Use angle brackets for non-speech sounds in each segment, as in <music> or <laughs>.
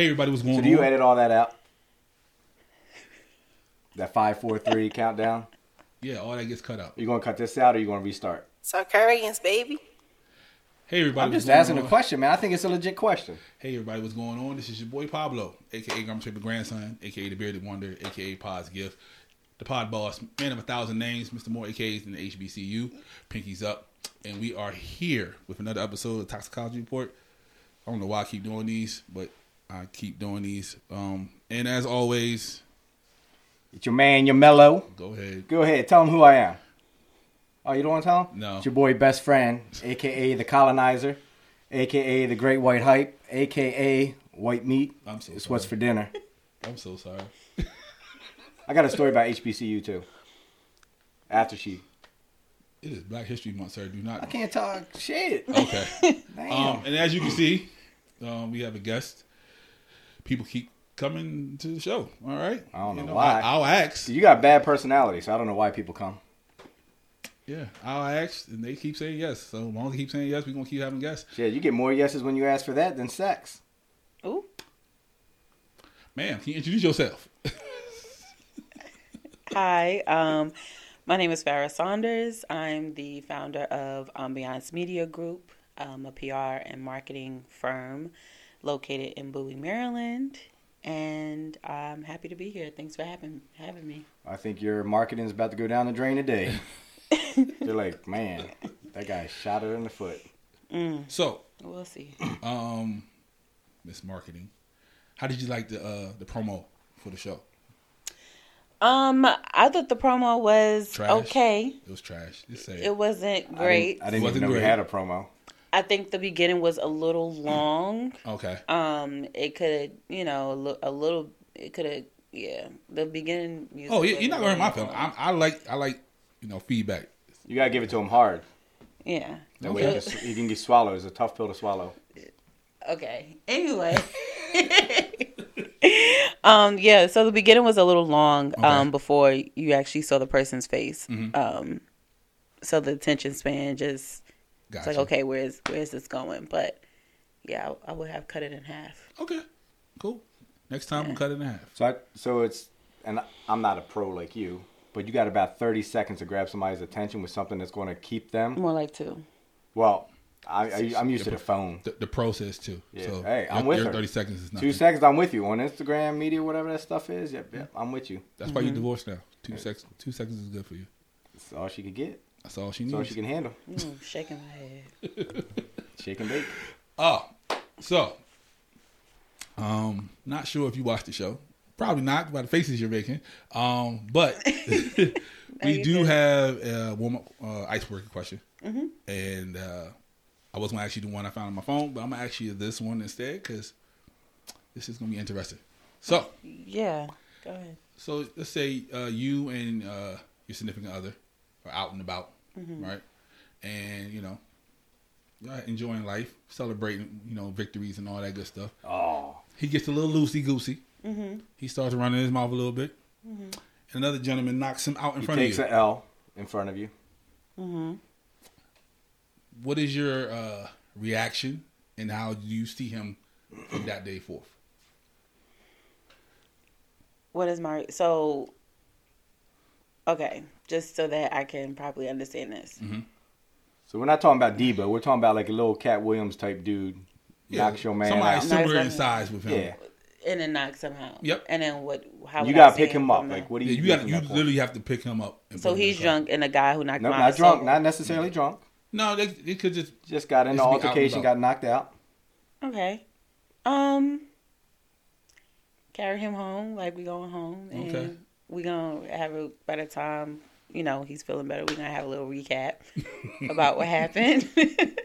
Hey, everybody, what's going So do you on? edit all that out? That five, four, three countdown. Yeah, all that gets cut out. You gonna cut this out or you gonna restart? So, Sarkarians, baby. Hey, everybody, I'm what's just going asking a question, man. I think it's a legit question. Hey, everybody, what's going on? This is your boy Pablo, aka Gum Shaper Grandson, aka the Bearded Wonder, aka Pod's Gift, the Pod Boss, man of a thousand names, Mr. More AKs than the HBCU, Pinkies Up, and we are here with another episode of Toxicology Report. I don't know why I keep doing these, but I keep doing these. Um, and as always, It's your man, your mellow. go ahead. Go ahead, tell him who I am. Oh, you don't want to tell him? No. It's your boy, best friend, aka the colonizer, aka the great white hype, aka white meat. I'm so It's sorry. what's for dinner. I'm so sorry. <laughs> I got a story about HBCU too. After she, It is Black History Month, sir. Do not I can't talk shit. Okay. <laughs> Um, and as you can see, um, we have a guest. People keep coming to the show. All right. I don't You know why. I, will ask. you got bad personality, so I don't know why people come. Yeah, I'll ask, and they keep saying yes. So as long as they keep saying yes, we're gonna keep having guests. Yeah, you get more yeses when you ask for that than sex. Ooh. Ma'am, can you introduce yourself? <laughs> Hi. Um, my name is Farah Saunders. I'm the founder of Ambiance Media Group, um, a PR and marketing firm located in Bowie, Maryland. And I'm happy to be here. Thanks for having having me. I think your marketing is about to go down the drain today. <laughs> They're like, man, that guy shot her in the foot. So, We'll see. <clears throat> um, Miss Marketing, how did you like the uh, the promo for the show? Um, I thought the promo was Trash? okay. It was trash. Just say it. It wasn't I didn't, great. I didn't Wasn't even know we had a promo. I think the beginning was a little long. Okay. Um, it could, you know, a li- a little. It could have, yeah. The beginning. Music Oh, you- was you're not gonna hurt my little feelings. I, I like I like you know feedback. You gotta give it to him hard. Yeah. That way he can, he can get swallowed. It's a tough pill to swallow. Okay. Anyway. <laughs> um. Yeah. So the beginning was a little long. Okay. Um. Before you actually saw the person's face. Mhm. Um. So the attention span just. It's like okay, where's where's this going? But yeah, I, I would have cut it in half. Okay. Cool. Next time we'll cut it in half. So I, so it's, and I'm not a pro like you, but you got about 30 seconds to grab somebody's attention with something that's going to keep them. More like two. Well, I, I I'm used to the phone. The, the process too. Yeah. So Hey, I'm your, with your her. thirty seconds is nothing. Two seconds, I'm with you on Instagram, media, whatever that stuff is. Yep, yep, I'm with you. That's why you mm-hmm. divorced now. Two seconds. Two seconds is good for you. That's all she could get. That's all she That's all she can handle. Mm, shaking my head. <laughs> Shake and bake. Oh, so um, not sure if you watched the show. Probably not by the faces you're making. Um, but <laughs> <laughs> we do did. have a warm up uh, icebreaker question, and uh, I was gonna ask you the one I found on my phone, but I'm gonna ask you this one instead because this is gonna be interesting. So, Yeah. Go ahead. so let's say uh, you and uh, your significant other are out and about, right? And you know, enjoying life, celebrating, you know, victories and all that good stuff. Oh, He gets a little loosey goosey. Mm-hmm. He starts running his mouth a little bit. And another gentleman knocks him out in he front of you. takes you. an L in front of you. Mm-hmm. What is your uh, reaction, and how do you see him from that day forth? What is my so? Okay, just so that I can properly understand this. So we're not talking about Deebo. We're talking about like a little Katt Williams type dude. knocks your man somebody out. similar in size with him. Yeah. And then knock somehow. Yep. And then what? How You gotta I pick him up. Like, what do Yeah, you? you got from you that point? literally have to pick him up. and So put him in he's drunk, and a guy who knocked Nope, him out not is drunk. sober. Not necessarily drunk. No, they, they could just Just got in Just the be out and altercation, got knocked out. Okay. Um. Carry him home, like we going home, and Okay. We gonna have a by the time you know he's feeling better. we're gonna have a little recap about what happened. <laughs>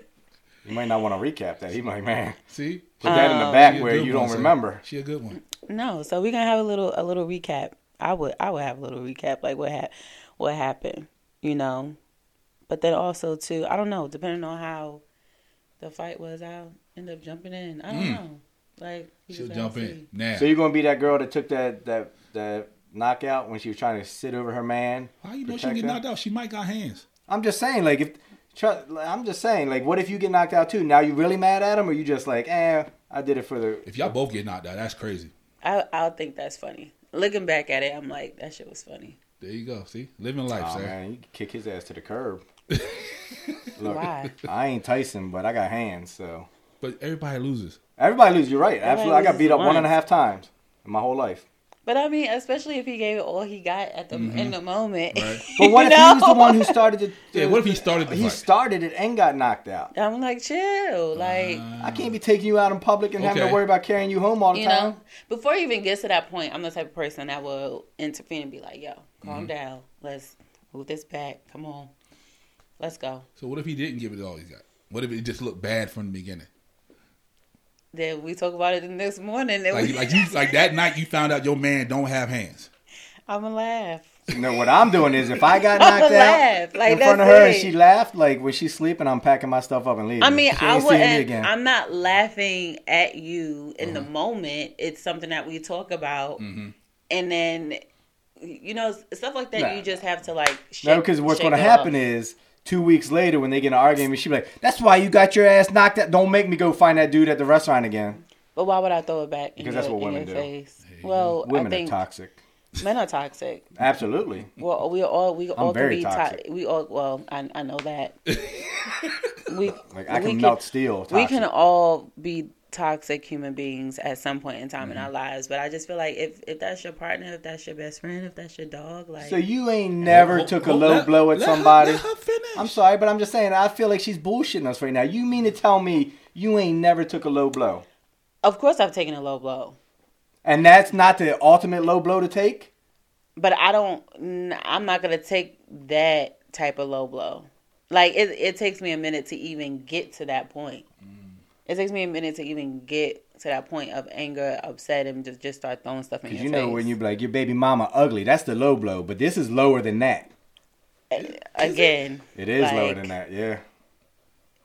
You might not want to recap that. He might, man, see. put that in the back where you one, don't sir. remember. She a good one. no, so we're gonna have a little a little recap. I would I would have a little recap, like what ha- what happened, you know. But then also too, I don't know, depending on how the fight was, I'll end up jumping in. I don't Mm. know, like you She'll jump in now. So you're gonna be that girl that took that that that knockout when she was trying to sit over her man. How you know she protect get knocked out? She might got hands. I'm just saying, like if try, I'm just saying, like what if you get knocked out too? Now you really mad at him, or you just like, eh, I did it for the. If y'all both get knocked out, that's crazy. I I think that's funny. Looking back at it, I'm like, that shit was funny. There you go. See, living life, Oh sir. man, you kick his ass to the curb. <laughs> Look, Why? I ain't Tyson, but I got hands, so But everybody loses. everybody loses. You're right. Absolutely, I got beat up one and a once. half times in my whole life. But I mean, especially if he gave it all he got at the in the moment. Right. <laughs> But what You if he was the one who started it? <laughs> Yeah, what if he started the He fight? started it and got knocked out. I'm like, chill, like. I can't be taking you out in public and having to worry about carrying you home all the you time. know, before he even gets to that point, I'm the type of person that will intervene and be like, "Yo, calm Mm-hmm. down. Let's move this back. Come on, let's go." So what if he didn't give it all he's got? What if it just looked bad from the beginning? Then we talk about it the next morning. And Like we, like you like that night you found out your man don't have hands. I'm gonna laugh. You know what I'm doing is if I got <laughs> knocked out laugh. Like, in front of that's her and she laughed, like when she's sleeping, I'm packing my stuff up and leaving. I mean, she I ain't seeing me wouldn't. again. I'm not laughing at you in Uh-huh. the moment. It's something that we talk about, Mm-hmm. and then you know stuff like that. Nah. You just have to like. Shake, no, because what's going to happen off. is two weeks later when they get in an argument, she'd be like, "That's why you got your ass knocked out. Don't make me go find that dude at the restaurant again." But why would I throw it back in Because your, that's what women do. face? Well, Women I think are toxic. men are toxic. Absolutely. Well, we all we all can be toxic. to- we all well, I I know that. <laughs> we Like I we can melt steel. Toxic. we can all be toxic human beings at some point in time in Mm-hmm. our lives, but I just feel like if if that's your partner, if that's your best friend, if that's your dog, like So you ain't never Hold- took a low let- blow at let her- somebody. let her. I'm sorry, but I'm just saying. I feel like she's bullshitting us right now. You mean to tell me you ain't never took a low blow, of course I've taken a low blow. and that's not the ultimate low blow to take? But I don't. I'm not gonna take that type of low blow. Like it, it takes me a minute to even get to that point. It takes me a minute to even get to that point of anger, upset, and just just start throwing stuff in your Because you know face. when you be like your baby mama ugly, that's the low blow. But this is lower than that. again, It is lower than that. Yeah.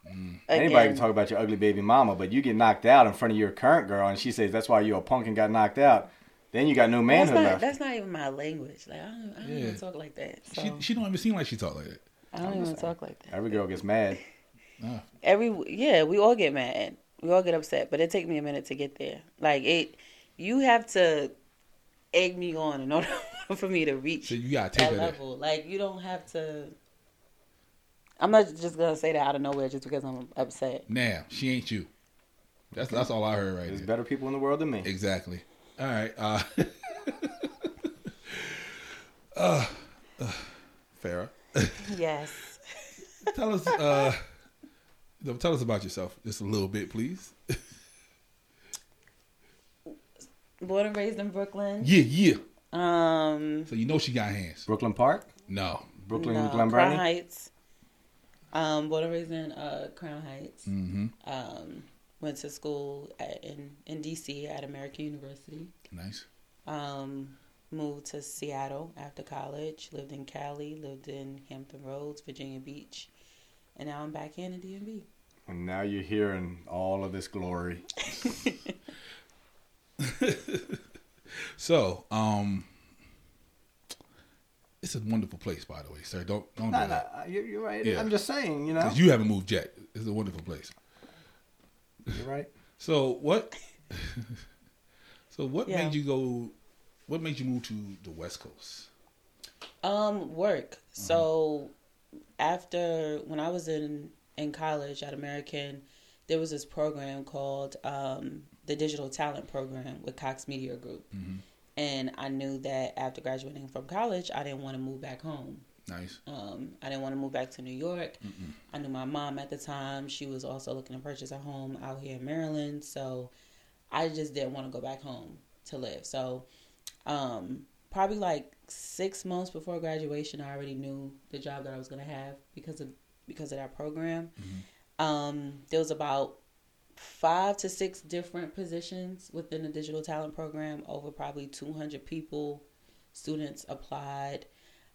Mm. Again, Anybody can talk about your ugly baby mama, but you get knocked out in front of your current girl, and she says that's why you're a punk and got knocked out. Then you got no That's manhood not, left. that's not even my language. Like I don't, I don't Yeah. even talk like that. So She she don't even seem like she talk like that. I don't even talk like that. Every girl gets mad. Every yeah, we all get mad. We all get upset, but it takes me a minute to get there. Like it, you have to egg me on in <laughs> order for me to reach So you gotta take that her there. level. Like you don't have to. I'm not just gonna say that out of nowhere just because I'm upset. Nah, she ain't you. That's that's all I heard right There's there. better people in the world than me. Exactly. All right. Uh, <laughs> uh, uh, Farah, Yes. <laughs> tell us. Uh, no, tell us about yourself just a little bit, please. Born and raised in Brooklyn. Yeah, yeah. Um. So you know she got hands. Brooklyn Park, No. Brooklyn no, Glen Crown Burnie. Heights. Um, born and raised in uh, Crown Heights. Mm-hmm. Um, went to school at, in in DC at American University. Nice. Um, moved to Seattle after college. Lived in Cali. Lived in Hampton Roads, Virginia Beach, and now I'm back in the DMV. And now you're hearing all of this glory. <laughs> So, um, it's a wonderful place, by the way, sir. Don't don't Nah, do that. nah, you're, you're right. Yeah. I'm just saying, you know. 'Cause you haven't moved yet. It's a wonderful place. You're right. <laughs> So what? <laughs> so what Yeah. made you go? What made you move to the West Coast? Um, work. Mm-hmm. So after when I was in in college at American, there was this program called um, the Digital Talent Program with Cox Media Group, Mm-hmm. and I knew that after graduating from college, I didn't want to move back home. Nice. Um, I didn't want to move back to New York. I knew my mom at the time; she was also looking to purchase a home out here in Maryland. So I just didn't want to go back home to live. So um, probably like six months before graduation, I already knew the job that I was going to have because of because of that program. Um, there was about five to six different positions within the digital talent program. Over probably two hundred people, students applied.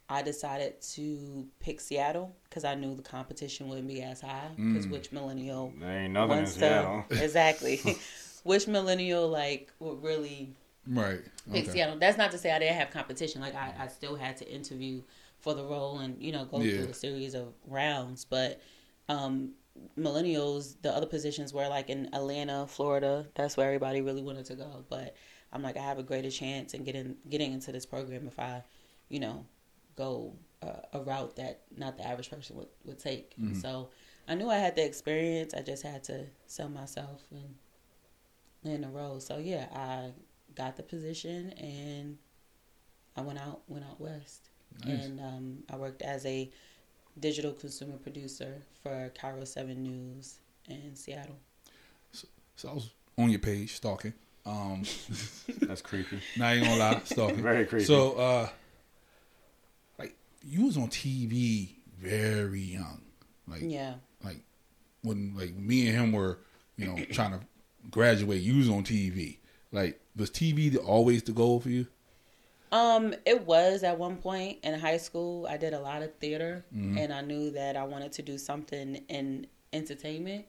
I decided to pick Seattle because I knew the competition wouldn't be as high. Because which millennial There ain't nothing in Seattle. to <laughs> exactly <laughs> which millennial like would really Right. pick Okay. Seattle. That's not to say I didn't have competition. Like I, I still had to interview for the role and you know go Yeah. through a series of rounds. But um, millennials, the other positions were like in Atlanta, Florida. That's where everybody really wanted to go. But I'm like, I have a greater chance in getting getting into this program if I, you know, go uh, a route that not the average person would would take. Mhm. So I knew I had the experience. I just had to sell myself and land a role. So yeah, I got the position and I went out went out west Nice. and um, I worked as a digital consumer producer for KIRO Seven News in Seattle. So I was on your page stalking. Um, <laughs> That's creepy. <laughs> not even gonna lie, stalking. Very creepy. So, uh, like you was on TV very young, like Yeah. like when like me and him were, you know, trying to graduate. You was on TV. Like was TV the, always the goal for you? Um, it was at one point in high school. I did a lot of theater, Mhm. and I knew that I wanted to do something in entertainment.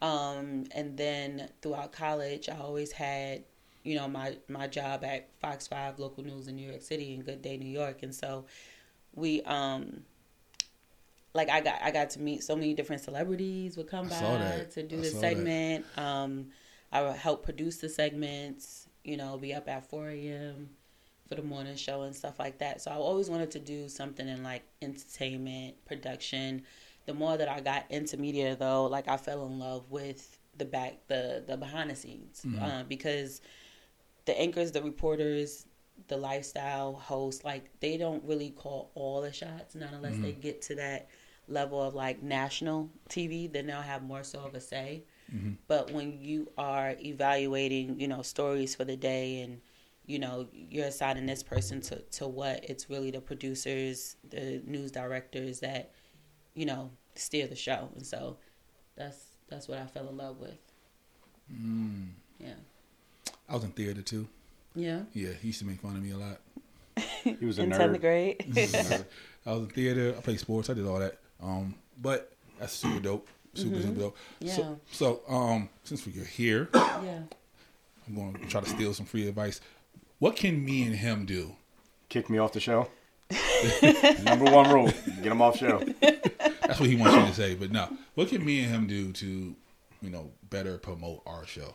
Um, and then throughout college, I always had, you know, my my job at Fox Five local news in New York City and Good Day New York, and so we um. Like I got, I got to meet so many different celebrities would come by to do I the that. segment. Um, I would help produce the segments. You know, be up at four a.m for the morning show and stuff like that. So I always wanted to do something in like entertainment, production. The more that I got into media though, like I fell in love with the back the the behind the scenes. Mhm. Uh, because the anchors, the reporters, the lifestyle hosts, like they don't really call all the shots, not unless they get to that level of like national TV, then they'll have more so of a say. Mhm. But when you are evaluating, you know, stories for the day and you know, you're assigning this person to, to what, it's really the producers, the news directors that, you know, steer the show. And so that's that's what I fell in love with. Mm. Yeah. I was in theater too. Yeah. Yeah, he used to make fun of me a lot. He was a <laughs> in nerd. 10th grade. <laughs> I was in theater. I played sports. I did all that. Um, but that's super dope. Super super dope. Yeah. So, so um, since we're here, <coughs> yeah. I'm going to try to steal some free advice. What can me and him do? Kick me off the show. <laughs> Number one rule: get him off show. That's what he wants you to say. But no, what can me and him do to, you know, better promote our show?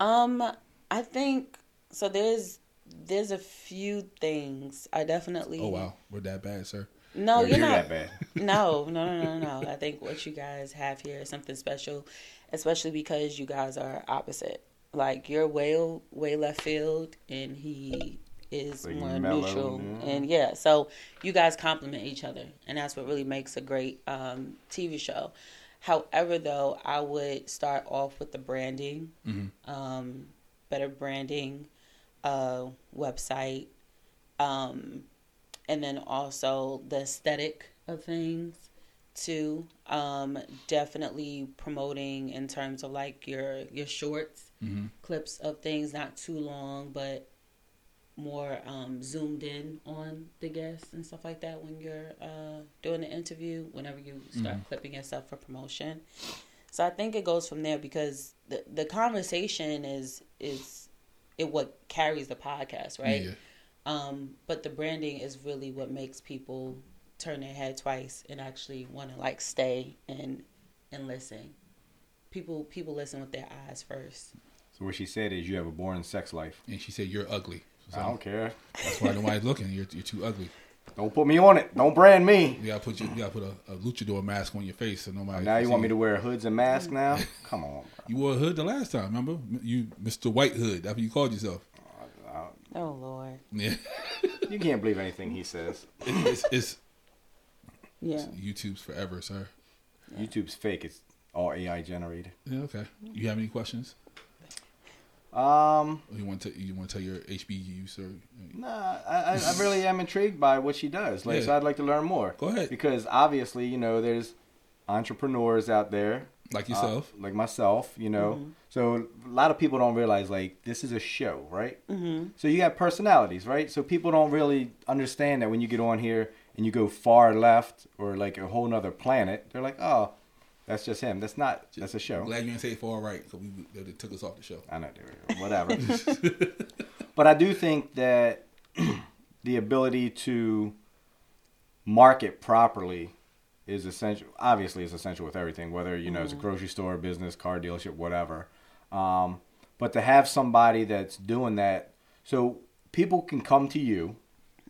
Um, I think so. There's there's a few things I definitely. Oh wow, we're that bad, sir. No, You're you're not. that bad. No, no, no, no, no. I think what you guys have here is something special, especially because you guys are opposite. Like you're way way left field, and he is Like more mellow, neutral. yeah. And yeah, so you guys complement each other, and that's what really makes a great um, TV show. However, though, I would start off with the branding, Mhm. um, better branding, uh, website, um, and then also the aesthetic of things too. Um, definitely promoting in terms of like your your shorts, Mm-hmm. clips of things, not too long, but more um, zoomed in on the guests and stuff like that when you're uh, doing the interview. Whenever you start Mhm. clipping yourself for promotion, so I think it goes from there because the the conversation is is it what carries the podcast, right? Yeah. Um, but the branding is really what makes people turn their head twice and actually want to like stay and and listen. People people listen with their eyes first. So what she said is, you have a boring sex life. And she said you're ugly. So I don't care. that's why nobody's looking. You're you're too ugly. Don't put me on it. Don't brand me. You gotta put you, you gotta put a, a luchador mask on your face so nobody. Now you want me to wear hoods and masks now? <laughs> Come on. You wore a hood the last time, remember? You, Mr. White Hood. That's what you called yourself. bro. Oh Lord. Yeah. <laughs> You can't believe anything he says. It's, it's, it's Yeah. YouTube's forever, sir. YouTube's fake. It's all AI generated. Yeah. Okay. You have any questions? Um, Or you want to you want to tell your HBU sir? nah, I, I- I really am intrigued by what she does. Like, Yeah. so I'd like to learn more. Go ahead. Because obviously, you know, there's entrepreneurs out there Like uh, yourself. like myself, you know. So a lot of people don't realize like this is a show, right? Mm-hmm. So you got personalities, right? So people don't really understand that when you get on here and you go far left or like a whole nother planet, they're like, oh, that's just him. That's not. That's a show. Glad you didn't say far right because we they, they took us off the show. I know, they were- whatever. <laughs> but I do think that <clears throat> the ability to market properly is essential. Obviously, it's essential with everything, whether you know it's a Mm-hmm. grocery store, business, car dealership, whatever. Um, but to have somebody that's doing that, so people can come to you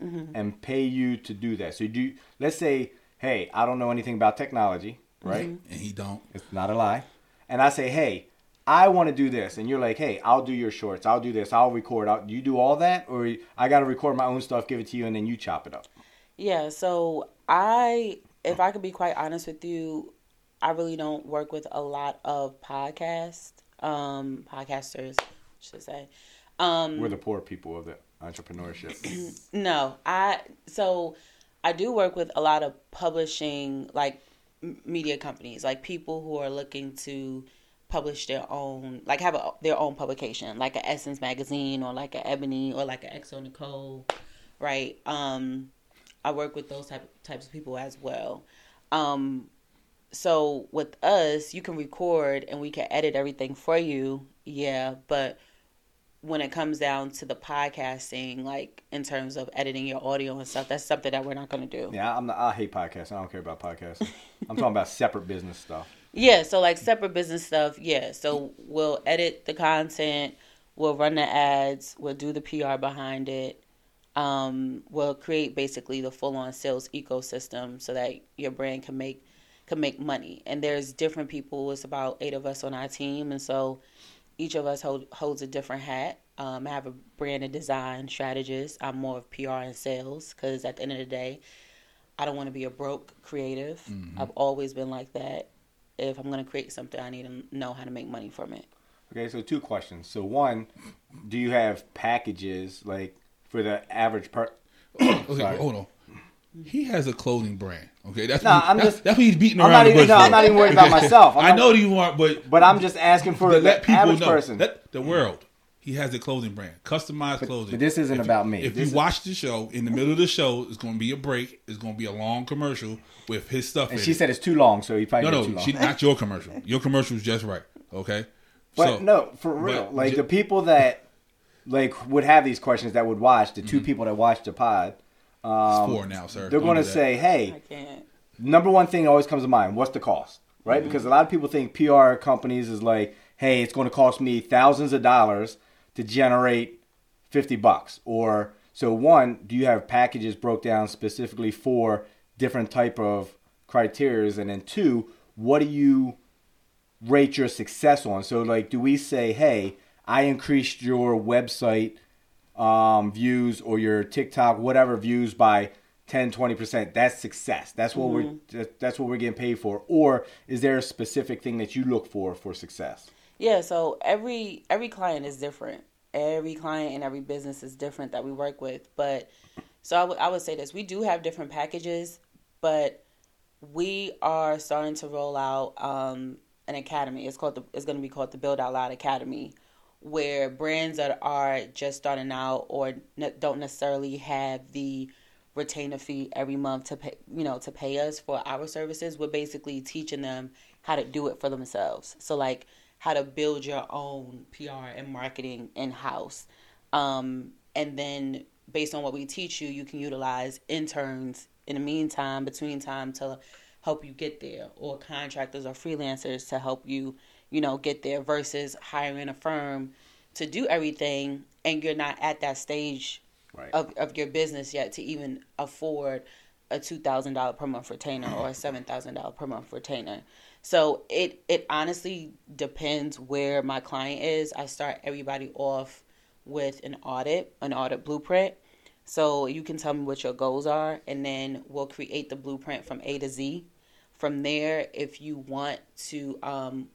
Mm-hmm. and pay you to do that. So you do you, let's say, hey, I don't know anything about technology, right? Mm-hmm. And he don't. It's not a lie. And I say, hey, I want to do this, and you're like, hey, I'll do your shorts, I'll do this, I'll record. I'll, you do all that, or I got to record my own stuff, give it to you, and then you chop it up. Yeah, so I, if I could be quite honest with you, I really don't work with a lot of podcast, um, podcasters, I should say. Um, We're the poor people of the entrepreneurship. <clears throat> no, I so I do work with a lot of publishing like m- media companies, like people who are looking to publish their own, like have a, their own publication, like a Essence magazine or like a Ebony or like a xoNecole, right? Um, I work with those type types of people as well. Um, so with us, you can record and we can edit everything for you, yeah, but when it comes down to the podcasting, like in terms of editing your audio and stuff, that's something that we're not going to do. Yeah. I'm not, I hate podcasts. I don't care about podcasts. I'm talking about separate business stuff. Yeah, so like separate business stuff, yeah. So we'll edit the content, we'll run the ads, we'll do the PR behind it. Um, we'll create basically the full on sales ecosystem so that your brand can make can make money. And there's different people. It's about eight of us on our team, and so each of us hold, holds a different hat. Um, I have a brand and design strategist. I'm more of PR and sales because at the end of the day, I don't want to be a broke creative. I've always been like that. If I'm going to create something, I need to know how to make money from it. Okay, so two questions. So one, do you have packages like for the average per? <coughs> Okay, Sorry. hold on. He has a clothing brand. Okay, that's Nah, what, I'm that's, just- that's what he's beating I'm around not even- no. I'm not even worried about <laughs> myself. I'm I not- know you aren't, but But I'm just asking for the let people average know person. let the world. He has a clothing brand, customized clothing. but this isn't If- about me. If This you is- watch the show, in the middle of the show, it's going to be a break. It's going to be a long commercial with his stuff. and she it. said it's too long, so he probably "No, no, long. she, not your commercial. <laughs> Your commercial is just right." Okay, But So- no, for real. like ju- the people that like would have these questions that would watch the Mm-hmm. 2 people that watch the pod. It's Um, four now, sir. they're going to do that. say, I "Hey, can't. number one thing always comes to mind: what's the cost?" Right? Mm-hmm. Because a lot of people think PR companies is like, "Hey, it's going to cost me thousands of dollars to generate fifty bucks." Or so one, do you have packages broke down specifically for different type of criterias? And then two, what do you rate your success on? So like, do we say, "Hey, I increased your website um, views or your TikTok whatever views by 10 20% that's success that's what we're that's what we're getting paid for or is there a specific thing that you look for for success Yeah, so every every client is different. Every client and every business is different that we work with. But so I would would say this: we do have different packages, but we are starting to roll out um, an academy. It's called the it's going to be called the Build Out Loud Academy, where brands that are just starting out or ne- don't necessarily have the retainer fee every month to pay you know to pay us for our services we're basically teaching them how to do it for themselves. So like how to build your own pr and marketing in-house. Um, and then based on what we teach you you can utilize interns in the meantime between time to help you get there or contractors or freelancers to help you you know get there versus hiring a firm to do everything and you're not at that stage Right. of, of your business yet to even afford a two thousand dollar per month retainer or a seven thousand dollar per month retainer. So it it honestly depends where my client is. I start everybody off with an audit, an audit blueprint. So you can tell me what your goals are, and then we'll create the blueprint from A to Z. From there, if you want to, um,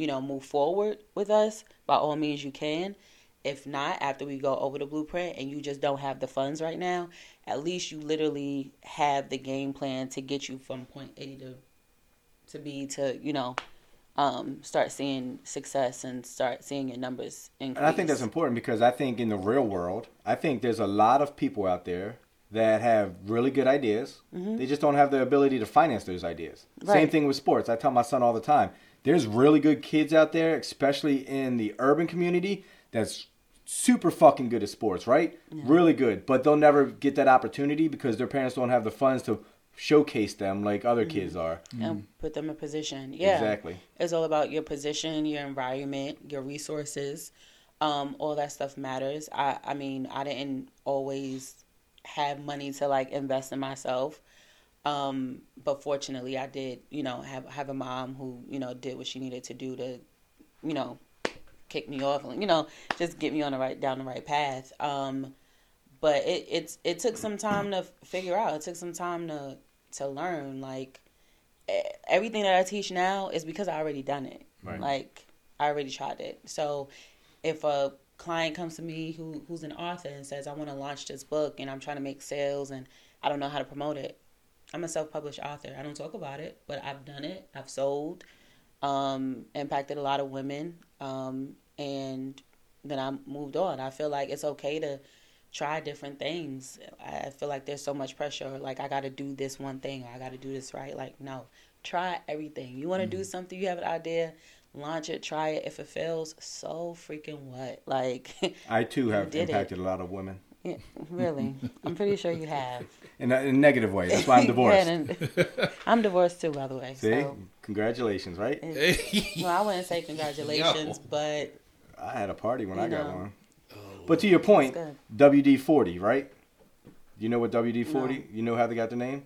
you know, move forward with us, by all means you can. If not, after we go over the blueprint and you just don't have the funds right now, at least you literally have the game plan to get you from point A to to B to you know um, start seeing success and start seeing your numbers increase. and i think that's important because i think in the real world i think there's a lot of people out there that have really good ideas they just don't have the ability to finance those ideas same Mm-hmm. Thing with sports i tell my son all the time there's really good kids out there especially in the urban community that's super fucking good at sports right really good but they'll never get that opportunity because their parents don't have the funds to showcase them like other kids are. and put them in position. Yeah, Exactly. It's all about your position, your environment, your resources. Um, all that stuff matters. I, I mean, I didn't always have money to like invest in myself. Um, but fortunately I did, you know, have have a mom who, you know, did what she needed to do to, you know, kick me off and you know, just get me on the right down the right path. Um, but it it's it took some time to figure out. It took some time to to learn like everything that I teach now is because I already done it. Right. Like I already tried it. So if a client comes to me who who's an author and says I want to launch this book and I'm trying to make sales and I don't know how to promote it, I'm a self-published author. I don't talk about it, but I've done it. I've sold, um, impacted a lot of women, um, and then I moved on. I feel like it's okay to try different things. I feel like there's so much pressure. Like I got to do this one thing. I got to do this right. Like no, try everything. You want to do something. You have an idea. Launch it. Try it. If it fails, so freaking what? Like <laughs> I too have did it. impacted a lot of women yeah, really, I'm pretty sure you have. in a, in a negative way. That's why I'm <laughs> divorced. Yeah, and- I'm divorced too, by the way. See, So, congratulations, right? well, I wouldn't say congratulations, <laughs> Yo. but I had a party when You I got know. one. But to your point. WD forty, right? You know what WD forty? You know how they got the name?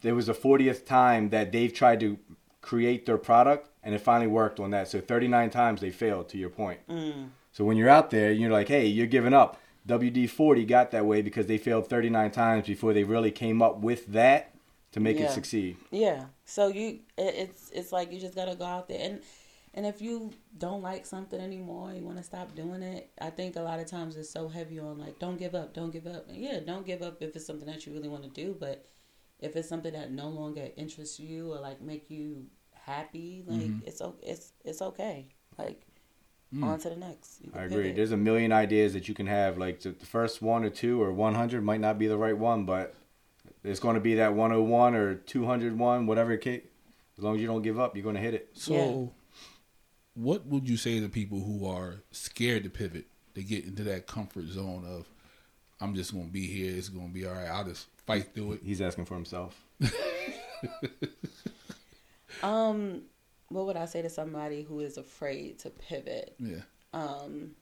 There was the fortieth time that they've tried to create their product, and it finally worked on that. So thirty nine times they failed. To your point. Mm. So when you're out there, you're like, hey, you're giving up. WD forty got that way because they failed thirty nine times before they really came up with that to make Yeah. it succeed. yeah. So you, it's it's like you just gotta go out there and and if you don't like something anymore, you want to stop doing it. I think a lot of times it's so heavy on like don't give up, don't give up. And yeah, don't give up if it's something that you really want to do, but if it's something that no longer interests you or like make you happy, like mm-hmm. it's o- it's it's okay. Like on to the next. You can I agree. pivot. There's a million ideas that you can have. Like the the first one or two or 100 might not be the right one, but it's going to be that 101 or 201, whatever it ca- As long as you don't give up, you're going to hit it. So, Yeah. what would you say to people who are scared to pivot? They get into that comfort zone of, I'm just going to be here. It's going to be all right. I'll just fight through it. He's asking for himself. <laughs> Um, what would I say to somebody who is afraid to pivot? Yeah. Um,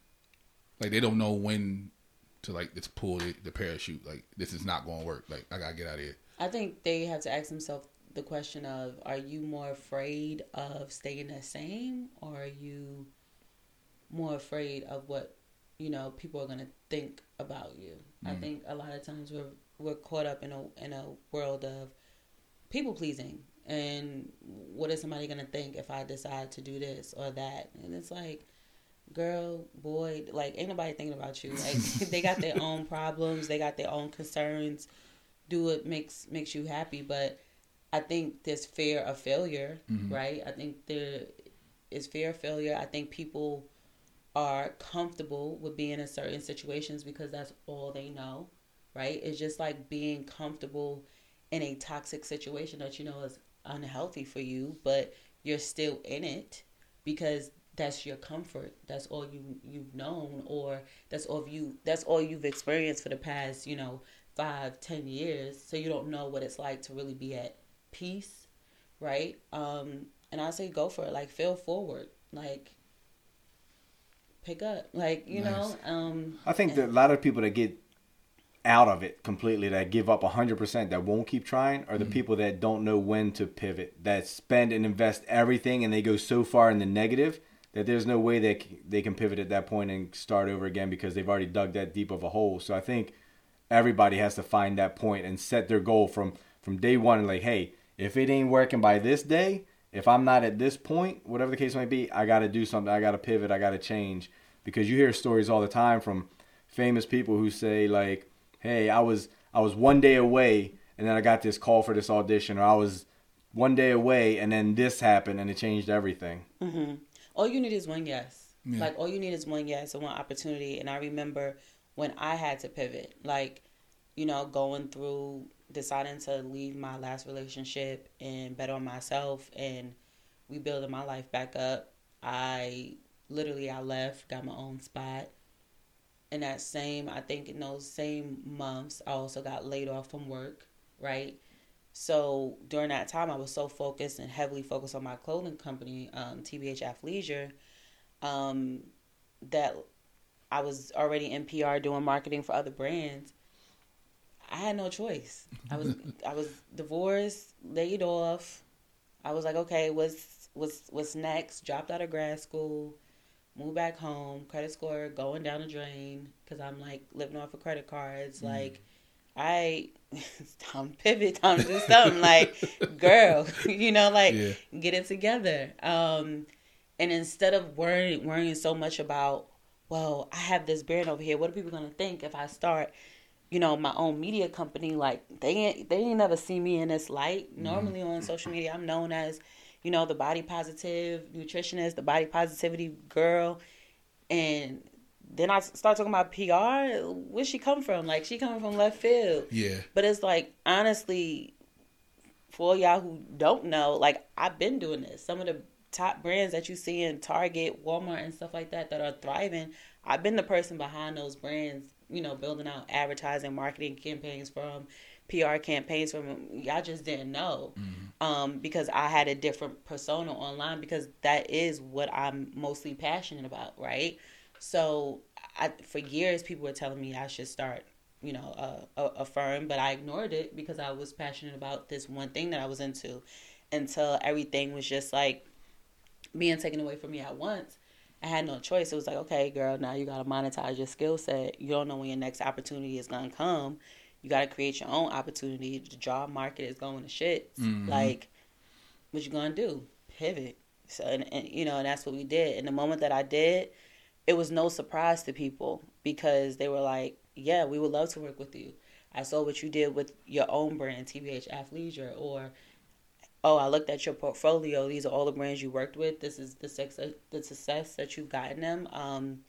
Like they don't know when to like just pull the, the parachute. Like this is not going to work. Like I gotta get out of here. I think they have to ask themselves the question of: Are you more afraid of staying the same, or are you more afraid of what you know people are going to think about you? I think a lot of times we're we're caught up in a in a world of people pleasing and what is somebody going to think if I decide to do this or that? And it's like, girl, boy, like ain't nobody thinking about you. Like <laughs> they got their own problems, they got their own concerns. Do what makes makes you happy, but I think there's fear of failure, mm-hmm. right? I think there is fear of failure. I think people are comfortable with being in certain situations because that's all they know, right? It's just like being comfortable in a toxic situation that you know is unhealthy for you, but you're still in it because that's your comfort. That's all you you've known, or that's all you that's all you've experienced for the past, you know, five, ten years. So you don't know what it's like to really be at peace, right? Um, and I say go for it. Like feel forward. Like pick up. Like you Nice. know. Um, I think that a lot of people that get out of it completely, that give up 100%, that won't keep trying, are the mm-hmm. people that don't know when to pivot, that spend and invest everything and they go so far in the negative that there's no way they, they can pivot at that point and start over again because they've already dug that deep of a hole. So I think everybody has to find that point and set their goal from, from day one. Like, hey, if it ain't working by this day, if I'm not at this point, whatever the case may be, I got to do something. I got to pivot. I got to change. Because you hear stories all the time from famous people who say like, "Hey, I was I was one day away, and then I got this call for this audition, or I was one day away, and then this happened, and it changed everything." Mm-hmm. all you need is one yes. Yeah. Like all you need is one yes and one opportunity. And I remember when I had to pivot, like, you know, going through deciding to leave my last relationship and bet on myself and rebuilding my life back up. I literally I left, got my own spot. In that same, I think in those same months, I also got laid off from work, right? So during that time, I was so focused and heavily focused on my clothing company, um, TBH Athleisure, um, that I was already in PR doing marketing for other brands. I had no choice. I was <laughs> I was divorced, laid off. I was like, okay, what's what's what's next? Dropped out of grad school, moved back home, credit score going down the drain because I'm like living off of credit cards. Mm. Like, I <laughs> time to pivot, time to do something. <laughs> like, girl, <laughs> you know, like yeah. get it together. Um, and instead of worrying worrying so much about, well, I have this brand over here. What are people gonna think if I start? you know my own media company like they ain't they ain't never see me in this light mm-hmm. normally on social media i'm known as you know the body positive nutritionist the body positivity girl. And then i start talking about pr where she come from? Like she coming from left field. Yeah. But it's like honestly for y'all who don't know like i've been doing this. Some of the top brands that you see in target walmart and stuff like that that are thriving i've been the person behind those brands you know, building out advertising, marketing campaigns from PR campaigns from y'all just didn't know mm-hmm. um, because I had a different persona online because that is what I'm mostly passionate about, right? So I, for years, people were telling me I should start, you know, a, a, a firm, but I ignored it because I was passionate about this one thing that I was into until everything was just like being taken away from me at once. I had no choice. It was like, okay, girl, now you gotta monetize your skill set. You don't know when your next opportunity is gonna come. You gotta create your own opportunity. The job market is going to shit. Mm-hmm. Like, what you gonna do? Pivot. So, and, and you know, and that's what we did. And the moment that I did, it was no surprise to people because they were like, yeah, we would love to work with you. I saw what you did with your own brand, TBH Athleisure, or oh, I looked at your portfolio. These are all the brands you worked with. This is the success, the success that you've gotten them. Um,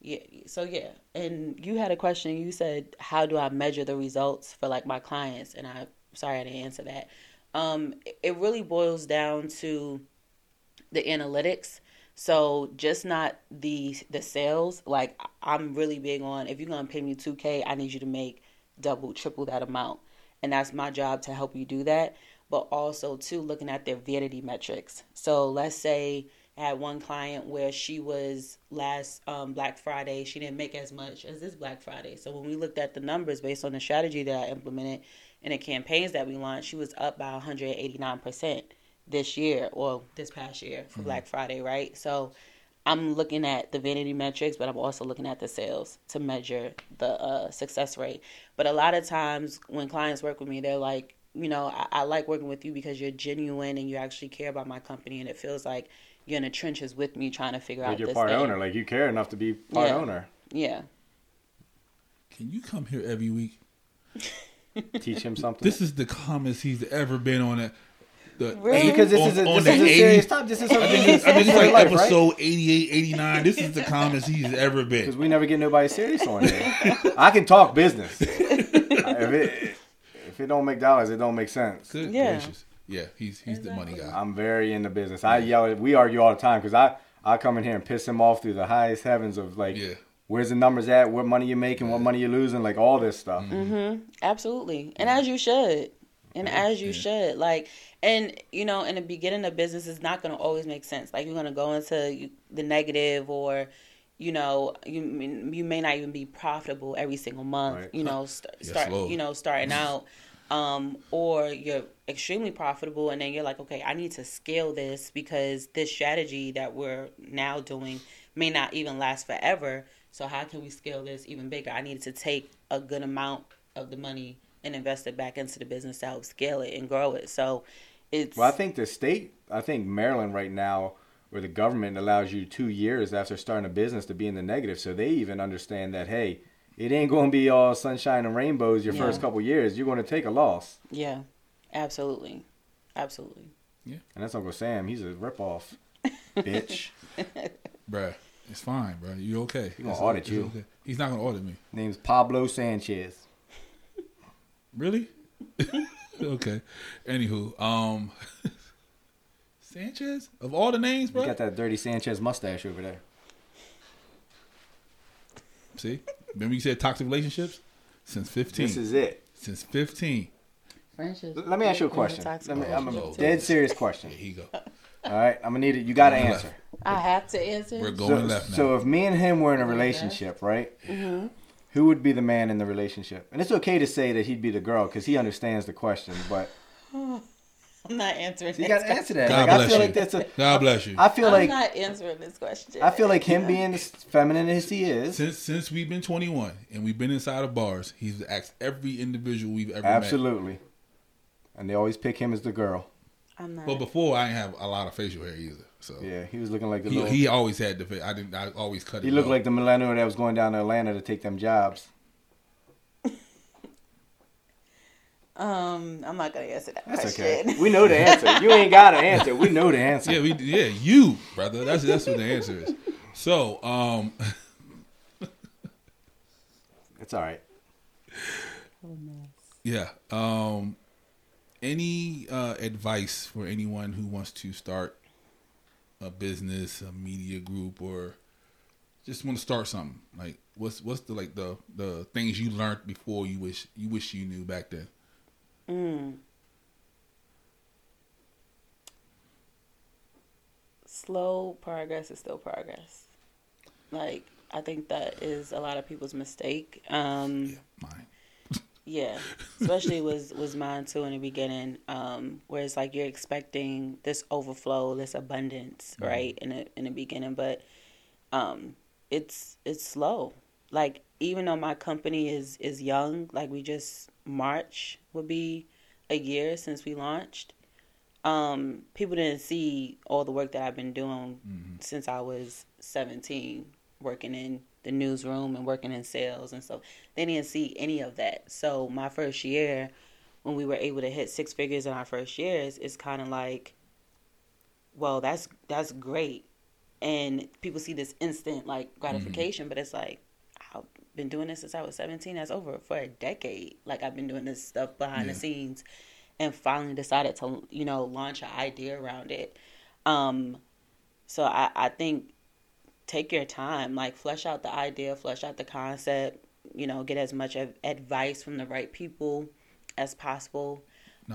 yeah. So yeah, and you had a question. You said, how do I measure the results for like my clients? And I, sorry, I didn't answer that. Um, it really boils down to the analytics. So just not the the sales. Like I'm really big on if you're gonna pay me two K, I need you to make double, triple that amount, and that's my job to help you do that but also too looking at their vanity metrics. So let's say I had one client where she was last um, Black Friday, she didn't make as much as this Black Friday. So when we looked at the numbers based on the strategy that I implemented and the campaigns that we launched, she was up by 189% this year or this past year for mm-hmm. Black Friday, right? So I'm looking at the vanity metrics, but I'm also looking at the sales to measure the uh, success rate. But a lot of times when clients work with me, they're like, you know, I, I, like working with you because you're genuine and you actually care about my company, and it feels like you're in the trenches with me trying to figure like out. You're part thing. owner, like you care enough to be part yeah. owner. Yeah. Can you come here every week? <laughs> Teach him something. This is the calmest he's ever been on it. The really? because this on, is a, this is a serious topic. This is something. I think it's, I think it's like life, episode right? 88, 89. This is the calmest he's ever been. Because we never get nobody serious on here. I can talk business. <laughs> if it, if it don't make dollars, it don't make sense. Good yeah. gracious. Yeah, he's he's exactly. the money guy. I'm very in the business. I yell at we argue all the time because I I come in here and piss him off through the highest heavens of like yeah. where's the numbers at, what money you're making, what money you're losing, like all this stuff. Mm-hmm. mm-hmm. Absolutely, and as you should, and as you yeah. should, like. And you know, in the beginning of business, it's not going to always make sense. Like you're going to go into the negative, or you know, you you may not even be profitable every single month. Right. You know, <laughs> st- start you know starting out um, or you're extremely profitable and then you're like, okay, I need to scale this because this strategy that we're now doing may not even last forever. So how can we scale this even bigger? I need to take a good amount of the money and invest it back into the business to help scale it and grow it. So it's well, I think the state, I think Maryland right now, where the government allows you two years after starting a business to be in the negative, so they even understand that hey it ain't going to be all sunshine and rainbows your yeah. first couple years. You're going to take a loss. Yeah, absolutely, absolutely. Yeah, and that's Uncle Sam. He's a ripoff, <laughs> bitch. Bruh, it's fine, bro. You okay? He's gonna audit you. Okay. He's not gonna audit me. Name's Pablo Sanchez. Really? <laughs> okay. Anywho, um, <laughs> Sanchez of all the names, bro. You got that dirty Sanchez mustache over there. See, remember you said toxic relationships since fifteen. This is it. Since fifteen. Friendship. Let me ask you a question. Toxic Let me, I'm a relationship. dead serious question. Here you go. All right, I'm gonna need it. You got to answer. I have to answer. We're So, going left now. so if me and him were in a relationship, right? Mm-hmm. Who would be the man in the relationship? And it's okay to say that he'd be the girl because he understands the question. But <sighs> <laughs> I'm not answering. you this got to answer that. God Like, I bless feel you. like that's a. God bless you. I feel I'm like not answering this question. I feel like him being as feminine as he is. since since we've been 21 and we've been inside of bars, he's asked every individual we've ever met. Absolutely. And they always pick him as the girl. I'm not. But before, I didn't have a lot of facial hair either. So Yeah, he was looking like the he, little. he He, always had the. fa- I didn't. I always cut it. He looked low. like the millennial that was going down to Atlanta to take them jobs. Um, I'm not gonna answer that That's question. okay. We know the answer. You ain't got an answer. We know the answer. Yeah, we yeah you brother. That's that's what the answer is. So um, <laughs> It's all right. yeah. Um, any uh, advice for anyone who wants to start a business, a media group, or just want to start something? Like, what's what's the like the the things you learned before you wish you wish you knew back then? Mm. Slow progress is still progress. Like I think that is a lot of people's mistake. Um, Yeah, mine. <laughs> Yeah, especially was was mine too in the beginning. Um, where it's like you're expecting this overflow, this abundance, right? In the in the beginning, but um, it's it's slow. Like even though my company is is young, like we just March would be a year since we launched. Um, people didn't see all the work that I've been doing since I was 17, working in the newsroom and working in sales and so They didn't see any of that. So my first year, when we were able to hit six figures in our first years, it's kind of like, well, that's that's great, and people see this instant like gratification, but it's like been doing this since I was 17. That's over for a decade. Like I've been doing this stuff behind Yeah. the scenes, and finally decided to you know launch an idea around it. Um, so I I think take your time, like flesh out the idea, flesh out the concept. You know, get as much advice from the right people as possible.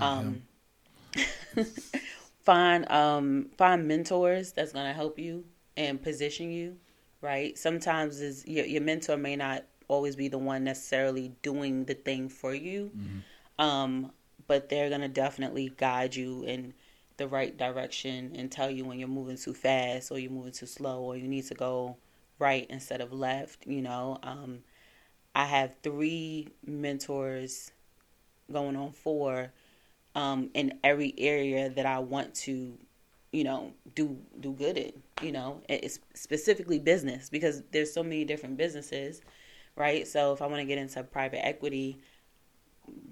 Um, <laughs> find um find mentors that's gonna help you and position you right sometimes is your, your mentor may not always be the one necessarily doing the thing for you. Um but they're gonna definitely guide you in the right direction and tell you when you're moving too fast or you're moving too slow or you need to go right instead of left you know? Um i have three mentors going on four um, in every area that I want to, you know, do do good in. You know, it's specifically business because there's so many different businesses, right? So if I want to get into private equity,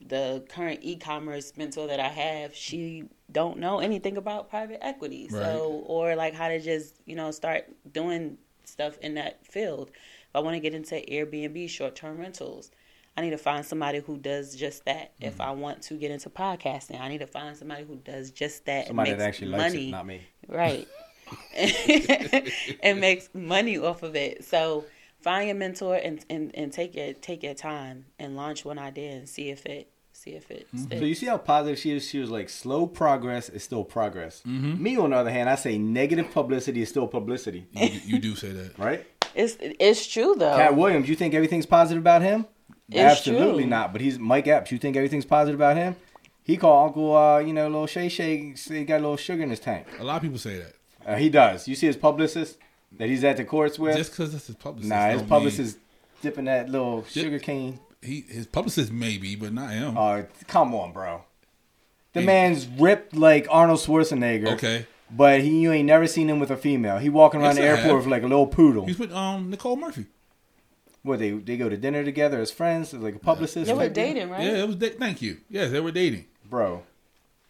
the current e-commerce mentor that I have, she don't know anything about private equity. So or like how to just, you know, start doing stuff in that field. If I want to get into Airbnb short-term rentals, I need to find somebody who does just that. If Mm-hmm. I want to get into podcasting, I need to find somebody who does just that. and Somebody that makes actually likes money. it, not me. Right. <laughs> <laughs> and makes money off of it. So find your mentor and, and, and take your take your time and launch one idea and see if it see if it. Mm-hmm. So you see how positive she is? She was like, slow progress is still progress. Me, on the other hand, I say negative publicity is still publicity, You, you do say that. <laughs> right? It's it's true though. Katt Williams, you think everything's positive about him? It's Absolutely true. not. But he's Mike Epps. You think everything's positive about him? He called Uncle, uh, you know, little Shay Shay, say he got a little sugar in his tank. A lot of people say that. Uh, he does. You see his publicist that he's at the courts with? Just because that's his publicist. nah, his don't publicist dipping that little sugar cane. He his publicist maybe, but not him. Oh, come on, bro. The Hey. man's ripped like Arnold Schwarzenegger. okay. But he, you ain't never seen him with a female. He walking around Yes, the I airport have. with like a little poodle. He's with um Nicole Murphy. What they they go to dinner together as friends, like a publicist. They were type dating, right? Yeah, it was. Da- thank you. Yes, they were dating. bro.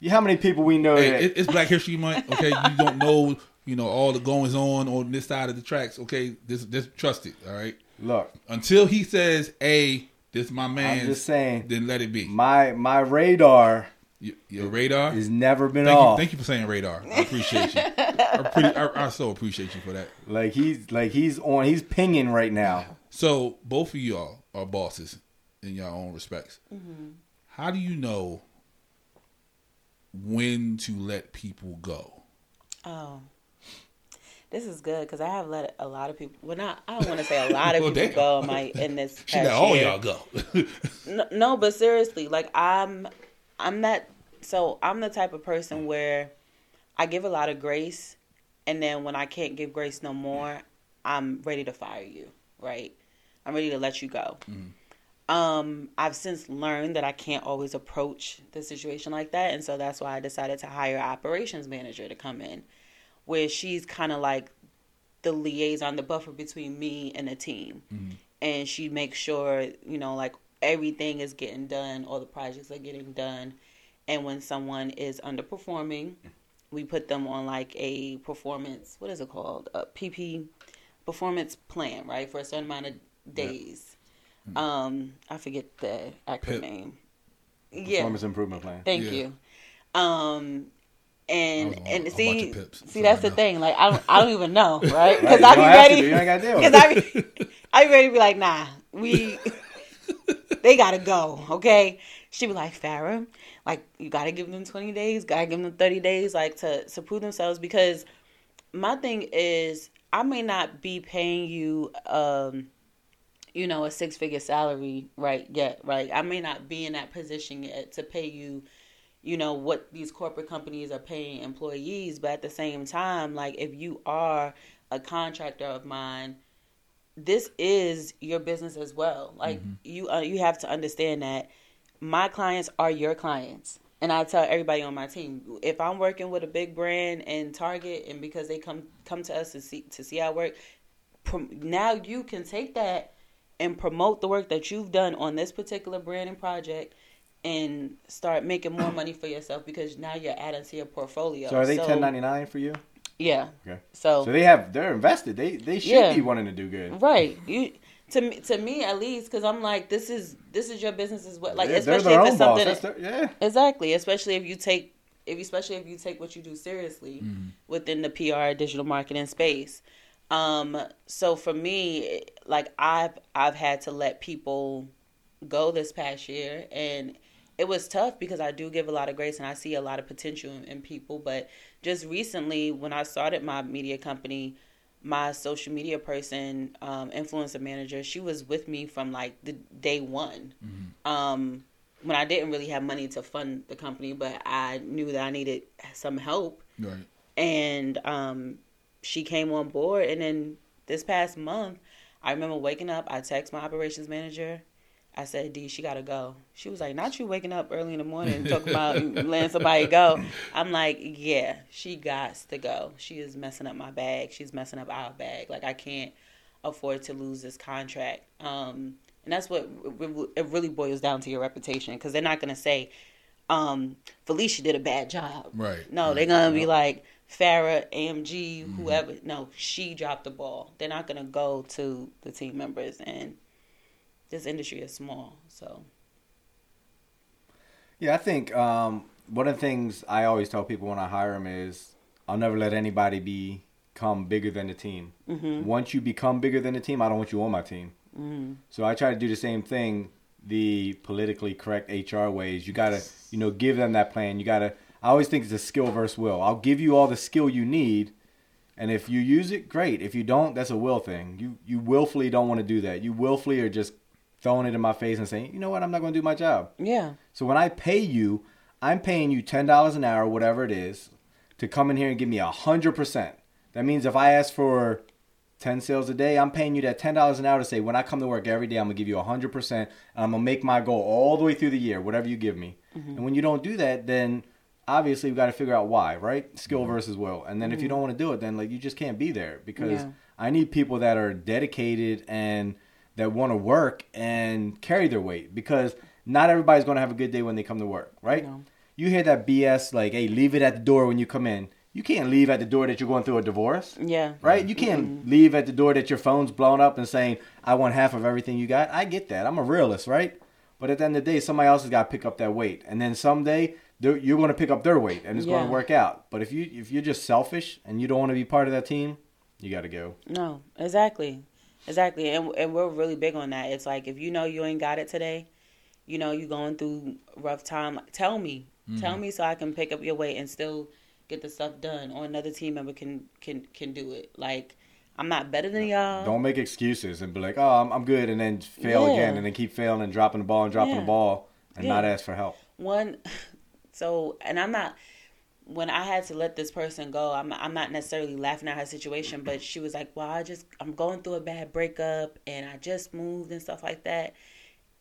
You how many people we know Hey, that? it's Black History Month. Okay, you don't know, you know, all the goings on on this side of the tracks. Okay, this this trust it. All right. Look, Until he says, "Hey, this my man," I'm just saying, then let it be. my my radar Y- Your radar. has never been Thank you, off. thank you for saying radar. I appreciate you. I, pretty, I, I so appreciate you for that. Like he's like he's on. He's pinging right now. So both of y'all are bosses in your own respects. Mm-hmm. How do you know when to let people go. Oh, this is good because I have let a lot of people. Well, not I don't want to say a <laughs> lot of Well, people damn. go in my in this. <laughs> She let all y'all go. <laughs> No, no, but seriously, like I'm, I'm that. So I'm the type of person where I give a lot of grace, and then when I can't give grace no more, I'm ready to fire you. Right? I'm ready to let you go. Um, I've since learned that I can't always approach the situation like that, and so that's why I decided to hire an operations manager to come in, where she's kind of like the liaison, the buffer between me and the team, and she makes sure you know like everything is getting done, all the projects are getting done, and when someone is underperforming, we put them on like a performance. What is it called? A PP performance plan, right, for a certain amount of days. Um, I forget the acronym. Yeah, Performance improvement plan. Thank Yeah. you. Um, and on and see, pips, see that's the thing. Like I don't, I don't even know, <laughs> right? Because I be ready. you ain't gotta deal with <laughs> Because I be, I be ready to be like, nah, we, <laughs> they gotta go. Okay. She be like, Farah, like you gotta give them twenty days, gotta give them thirty days, like to to prove themselves. Because my thing is, I may not be paying you, um, you know, a six figure salary right yet, right? I may not be in that position yet to pay you, you know, what these corporate companies are paying employees. But at the same time, like if you are a contractor of mine, this is your business as well. Like you, uh, you have to understand that my clients are your clients. And I tell everybody on my team, if I'm working with a big brand and Target, and because they come come to us to see to see our work, prom- now you can take that and promote the work that you've done on this particular branding project and start making more money for yourself because now you're adding to your portfolio. So are they 1099 for you? Yeah. Okay. So, So they have they're invested. They they should Yeah. be wanting to do good. right, you to me to me at least because I'm like this is this is your business as well. Like Yeah, especially if it's something their, yeah. Exactly, especially if you take if especially if you take what you do seriously within the PR digital marketing space. Um so for me like I've I've had to let people go this past year and it was tough because I do give a lot of grace and I see a lot of potential in, in people but just recently when I started my media company my social media person um influencer manager she was with me from like the day one um when I didn't really have money to fund the company, but I knew that I needed some help, right. and um, she came on board. And then this past month, I remember waking up. I text my operations manager. I said, "D, she gotta go." She was like, "Not you waking up early in the morning and talking about letting somebody go." I'm like, "Yeah, she got to go. She is messing up my bag. She's messing up our bag. Like I can't afford to lose this contract." Um, and that's what it really boils down to your reputation because they're not gonna say, um, "Felicia did a bad job." Right, No, right. they're gonna be like Farah, AMG, whoever. No, she dropped the ball. They're not gonna go to the team members, and this industry is small, so Yeah, I think um, one of the things I always tell people when I hire them is I'll never let anybody become bigger than the team. Mm-hmm. Once you become bigger than the team, I don't want you on my team. mm-hmm. So I try to do the same thing the politically correct HR ways. You gotta, you know, give them that plan. You gotta. I always think it's a skill versus will. I'll give you all the skill you need, and if you use it, great. If you don't, that's a will thing. You you willfully don't want to do that. You willfully are just throwing it in my face and saying, you know what, I'm not going to do my job. yeah, So when I pay you, I'm paying you ten dollars an hour, whatever it is, to come in here and give me a hundred percent. That means if I ask for ten sales a day, I'm paying you that ten dollars an hour to say when I come to work every day, I'm gonna give you a hundred percent, and I'm gonna make my goal all the way through the year, whatever you give me. Mm-hmm. And when you don't do that, then obviously we got to figure out why, right? Skill versus will. And then if you mm-hmm. don't want to do it, then like you just can't be there because Yeah. I need people that are dedicated and that want to work and carry their weight because not everybody's going to have a good day when they come to work, right? No. You hear that BS like, "Hey, leave it at the door when you come in." You can't leave at the door that you're going through a divorce, yeah, right? You can't leave at the door that your phone's blown up and saying, "I want half of everything you got." I get that. I'm a realist, right? But at the end of the day, somebody else has got to pick up that weight, and then someday you're going to pick up their weight, and it's going to work out. But if you if you're just selfish and you don't want to be part of that team, you got to go. No, exactly, exactly, and and we're really big on that. It's like if you know you ain't got it today, you know you going through rough time. Tell me, Tell mm-hmm. me so I can pick up your weight and still get the stuff done, or another team member can can can do it. Like I'm not better than y'all. Don't make excuses and be like, "Oh, I'm, I'm good," and then fail Yeah. again, and then keep failing and dropping the ball and dropping Yeah. the ball, and not ask for help. one <laughs> so and i'm not when i had to let this person go i'm, I'm not necessarily laughing at her situation but she was like well i just i'm going through a bad breakup and i just moved and stuff like that.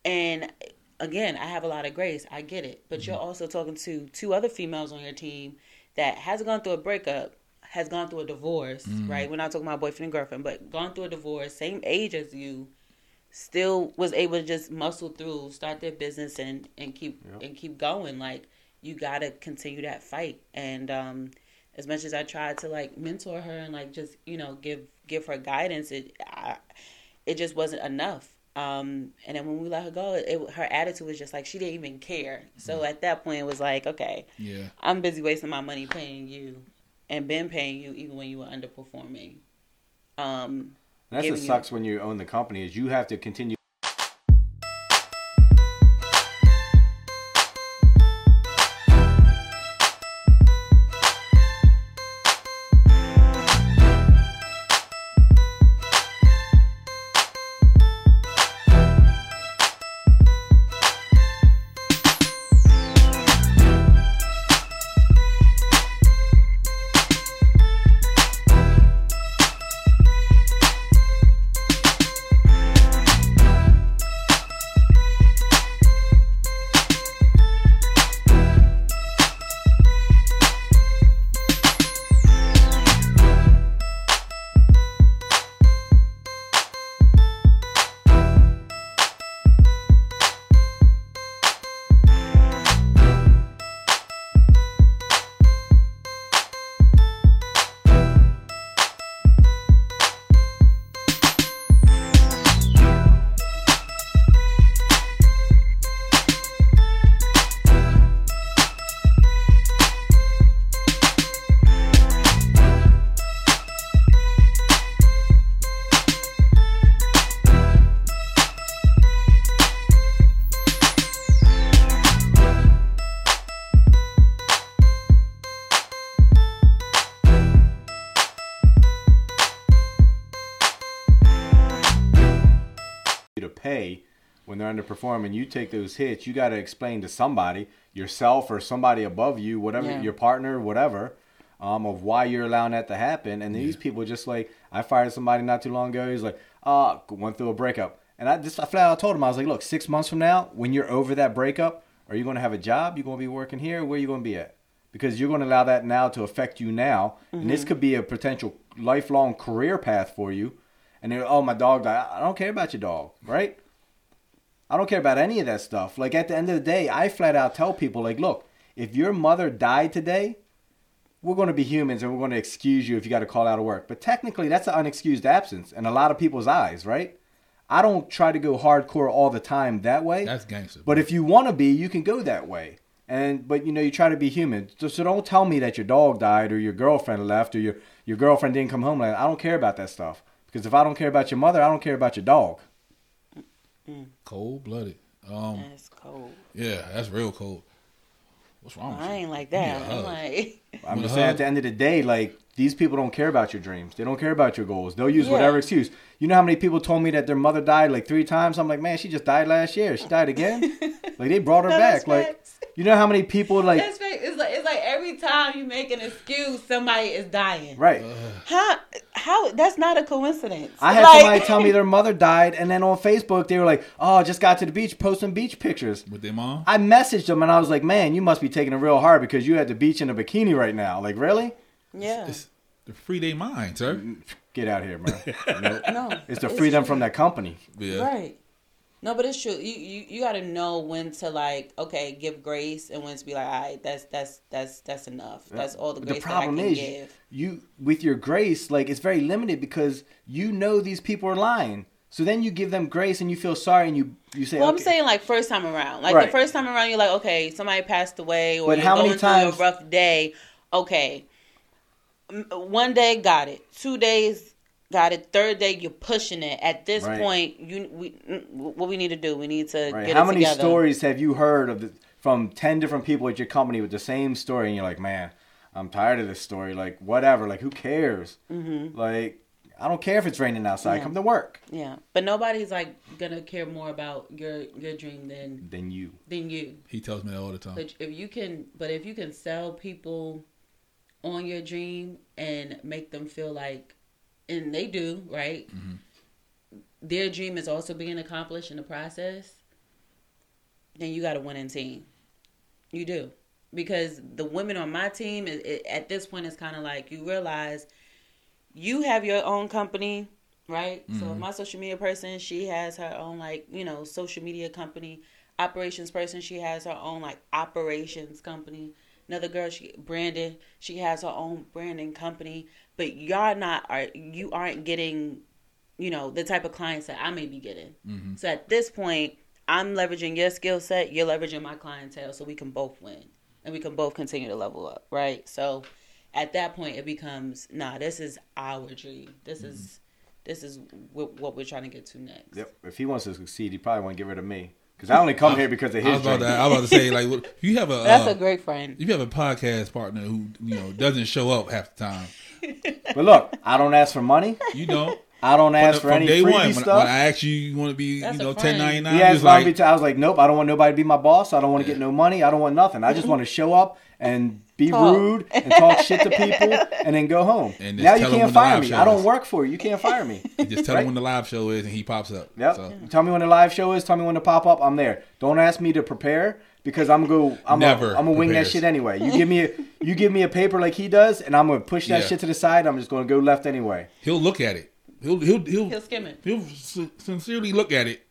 And again i have a lot of grace. I get it. But you're mm-hmm. also talking to two other females on your team that has gone through a breakup has gone through a divorce mm-hmm. right? We're not talking about boyfriend and girlfriend but gone through a divorce same age as you still was able to just muscle through, start their business and and keep Yep. and keep going. Like you gotta continue that fight. And um as much as I tried to like mentor her and like just, you know, give give her guidance, it I, it just wasn't enough. Um and then when we let her go, it, her attitude was just like she didn't even care. So at that point it was like, okay, Yeah. I'm busy wasting my money paying you and been paying you even when you were underperforming. Um And that's what Giving you- sucks when you own the company is you have to continue. When they're. You take those hits, you got to explain to somebody, yourself or somebody above you, whatever Yeah. your partner, whatever, um, of why you're allowing that to happen. And these people just like I fired somebody not too long ago. He's like, uh, went through a breakup, and I just I flat out told him I was like, look, six months from now, when you're over that breakup, are you going to have a job? You're going to be working here? Where are you going to be at? Because you're going to allow that now to affect you now, and this could be a potential lifelong career path for you. And they're, oh, my dog died. I don't care about your dog, right? I don't care about any of that stuff. Like at the end of the day, I flat out tell people, like, look, if your mother died today, we're going to be humans and we're going to excuse you if you got to call out of work. But technically, that's an unexcused absence in a lot of people's eyes, right? I don't try to go hardcore all the time that way. That's gangster. But if you want to be, you can go that way. And but you know, you try to be human. So, so don't tell me that your dog died or your girlfriend left or your your girlfriend didn't come home. Like I don't care about that stuff. Because if I don't care about your mother, I don't care about your dog. Cold blooded. Um, that's cold. yeah, that's real cold. What's wrong? with I you? ain't like that. I'm like I'm just saying at the end of the day, like these people don't care about your dreams. They don't care about your goals. They'll use Yeah. whatever excuse. You know how many people told me that their mother died like three times? I'm like, man, she just died last year. She died again. <laughs> like they brought her No, back. Like facts. you know how many people like That's right. It's like it's like every time you make an excuse, somebody is dying. right. How? How? That's not a coincidence. I had Like- somebody tell me their mother died, and then on Facebook they were like, "Oh, just got to the beach, posting beach pictures." with their mom. I messaged them and I was like, "Man, you must be taking it real hard because you at the beach in a bikini right now." Like, really? yeah. It's the free day mind, sir. Get out of here, man. <laughs> Nope. no. It's to free them from that company. Yeah. Right. No, but it's true. You you, you got to know when to like okay give grace and when to be like all right that's that's that's that's enough. That's all the But grace that I can is, give. you with your grace, like it's very limited because you know these people are lying. So then you give them grace and you feel sorry and you you say, Well, I'm saying like first time around. Like Right. the first time around, you're like, okay, somebody passed away, or But you're how many going times- through a rough day. Okay, M- one day got it, two days got it, third day you're pushing it. At this Right. point, you we mm, what we need to do? We need to Right. get How it many together. stories have you heard of the from 10 different people at your company with the same story and you're like, man, I'm tired of this story. Like, whatever. Like, who cares? Mm-hmm. Like, I don't care if it's raining outside. Yeah. Come to work. Yeah, but nobody's like gonna care more about your your dream than Than you. than you. He tells me that all the time. But if you can, but if you can sell people on your dream and make them feel like, and they do, right? Mm-hmm. Their dream is also being accomplished in the process. Then you got a winning team. You do because the women on my team it, it, at this point is kind of like you realize you have your own company right so mm-hmm. my social media person she has her own like you know social media company operations person she has her own like operations company another girl she brandon she has her own branding company but y'all not are you aren't getting you know the type of clients that i may be getting. Mm-hmm. So at this point i'm leveraging your skill set you're leveraging my clientele so we can both win and we can both continue to level up right? So at that point it becomes nah this is our dream. This mm-hmm. is this is what we're trying to get to next. Yep. If he wants to succeed, he probably want to get rid of me. Because I only come here because of I was his about dream. to, I was about to say like, what- if you have a <laughs> that's uh, a great friend if you have a podcast partner who you know doesn't show up half the time, <laughs> But look, I don't ask for money. you don't. I don't ask from, for any day freebie one, stuff. when I asked you, you want to be, That's you know, ten ninety nine. He I asked was like. I was like, nope. I don't want nobody to be my boss. I don't want to get no money. I don't want nothing. I just want to show up and be Talk. rude and talk shit to people <laughs> and then go home. And now you can't fire me. I don't is. work for you. You can't fire me. <laughs> just tell Right? him when the live show is, and he pops up. Yep. So, Tell me when the live show is. Tell me when to pop up. I'm there. Don't ask me to prepare because I'm gonna go. I'm Never gonna, I'm gonna wing that shit anyway. You give me a you give me a paper like he does, and I'm gonna push that Yeah. shit to the side. I'm just gonna go left anyway. he'll look at it. He'll he'll he'll he'll skim it he'll sin- sincerely look at it.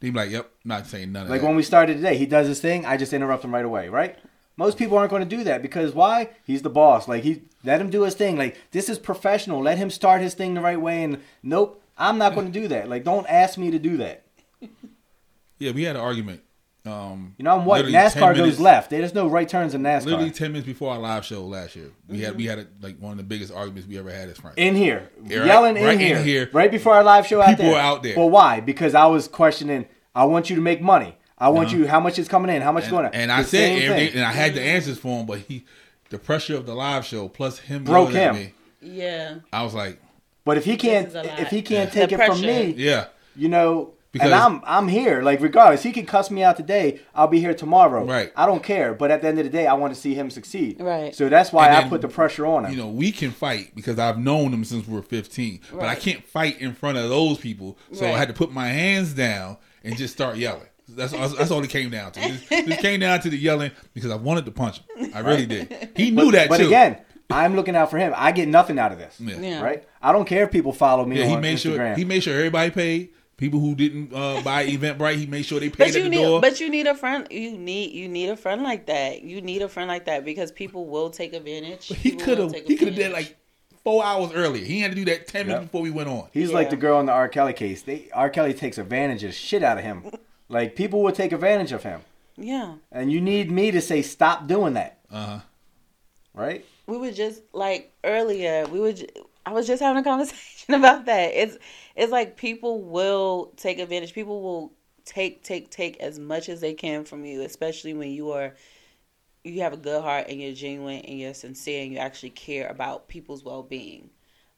He'll be like, "Yep, not saying none of Like that." when we started today, he does his thing. I just interrupt him right away, right? Most people aren't going to do that because why? He's the boss. Like he let him do his thing. Like this is professional. Let him start his thing the right way. And nope, I'm not going to do that. Like don't ask me to do that. yeah, we had an argument. Um, You know I'm white. literally 10 NASCAR goes minutes- left. There's no right turns in NASCAR. Literally ten minutes before our live show last year, we had we had a, like one of the biggest arguments we ever had as friends. in here, Yeah, right- yelling in, right in here, here. right before our live show out People there. were out there. But why? Because I was questioning. I want you to make money. I want Uh-huh. you. How much is coming in? How much is and, going? and The I said everything, thing. and I had the answers for him, but he, the pressure of the live show plus him Broke yelling at him. me, yeah I was like, But if he can't, is a lot. if he can't Yeah. take The it from me, yeah, you know, Because- and I'm I'm here. Like regardless, he can cuss me out today. I'll be here tomorrow. Right. I don't care. But at the end of the day, I want to see him succeed. Right. So that's why And I then, put the pressure on him. you know, we can fight because I've known him since we were 15, but I can't fight in front of those people. So I had to put my hands down and just start yelling. That's that's all it came down to. This, this came down to the yelling because I wanted to punch him. I really did. He knew that but too. again, I'm looking out for him. I get nothing out of this. Yeah. Yeah. Right. I don't care if people follow me Yeah, he made Instagram. sure he made sure everybody paid. People who didn't uh, <laughs> buy Eventbrite, he made sure they paid But at you the need, door. but you need a friend. You need, you need a friend like that. You need a friend like that because people will take advantage. he could have he could have did like four hours earlier. He had to do that ten minutes before we went on. He's like the girl in the R. Kelly case. They R. Kelly takes advantage of shit out of him. Like people will take advantage of him, Yeah, and you need me to say stop doing that. Uh huh. Right. we were just like earlier. We were. j- I was just having a <laughs> conversation about that. It's it's like people will take advantage. People will take take take as much as they can from you, especially when you are you have a good heart and you're genuine and you're sincere and you actually care about people's well being.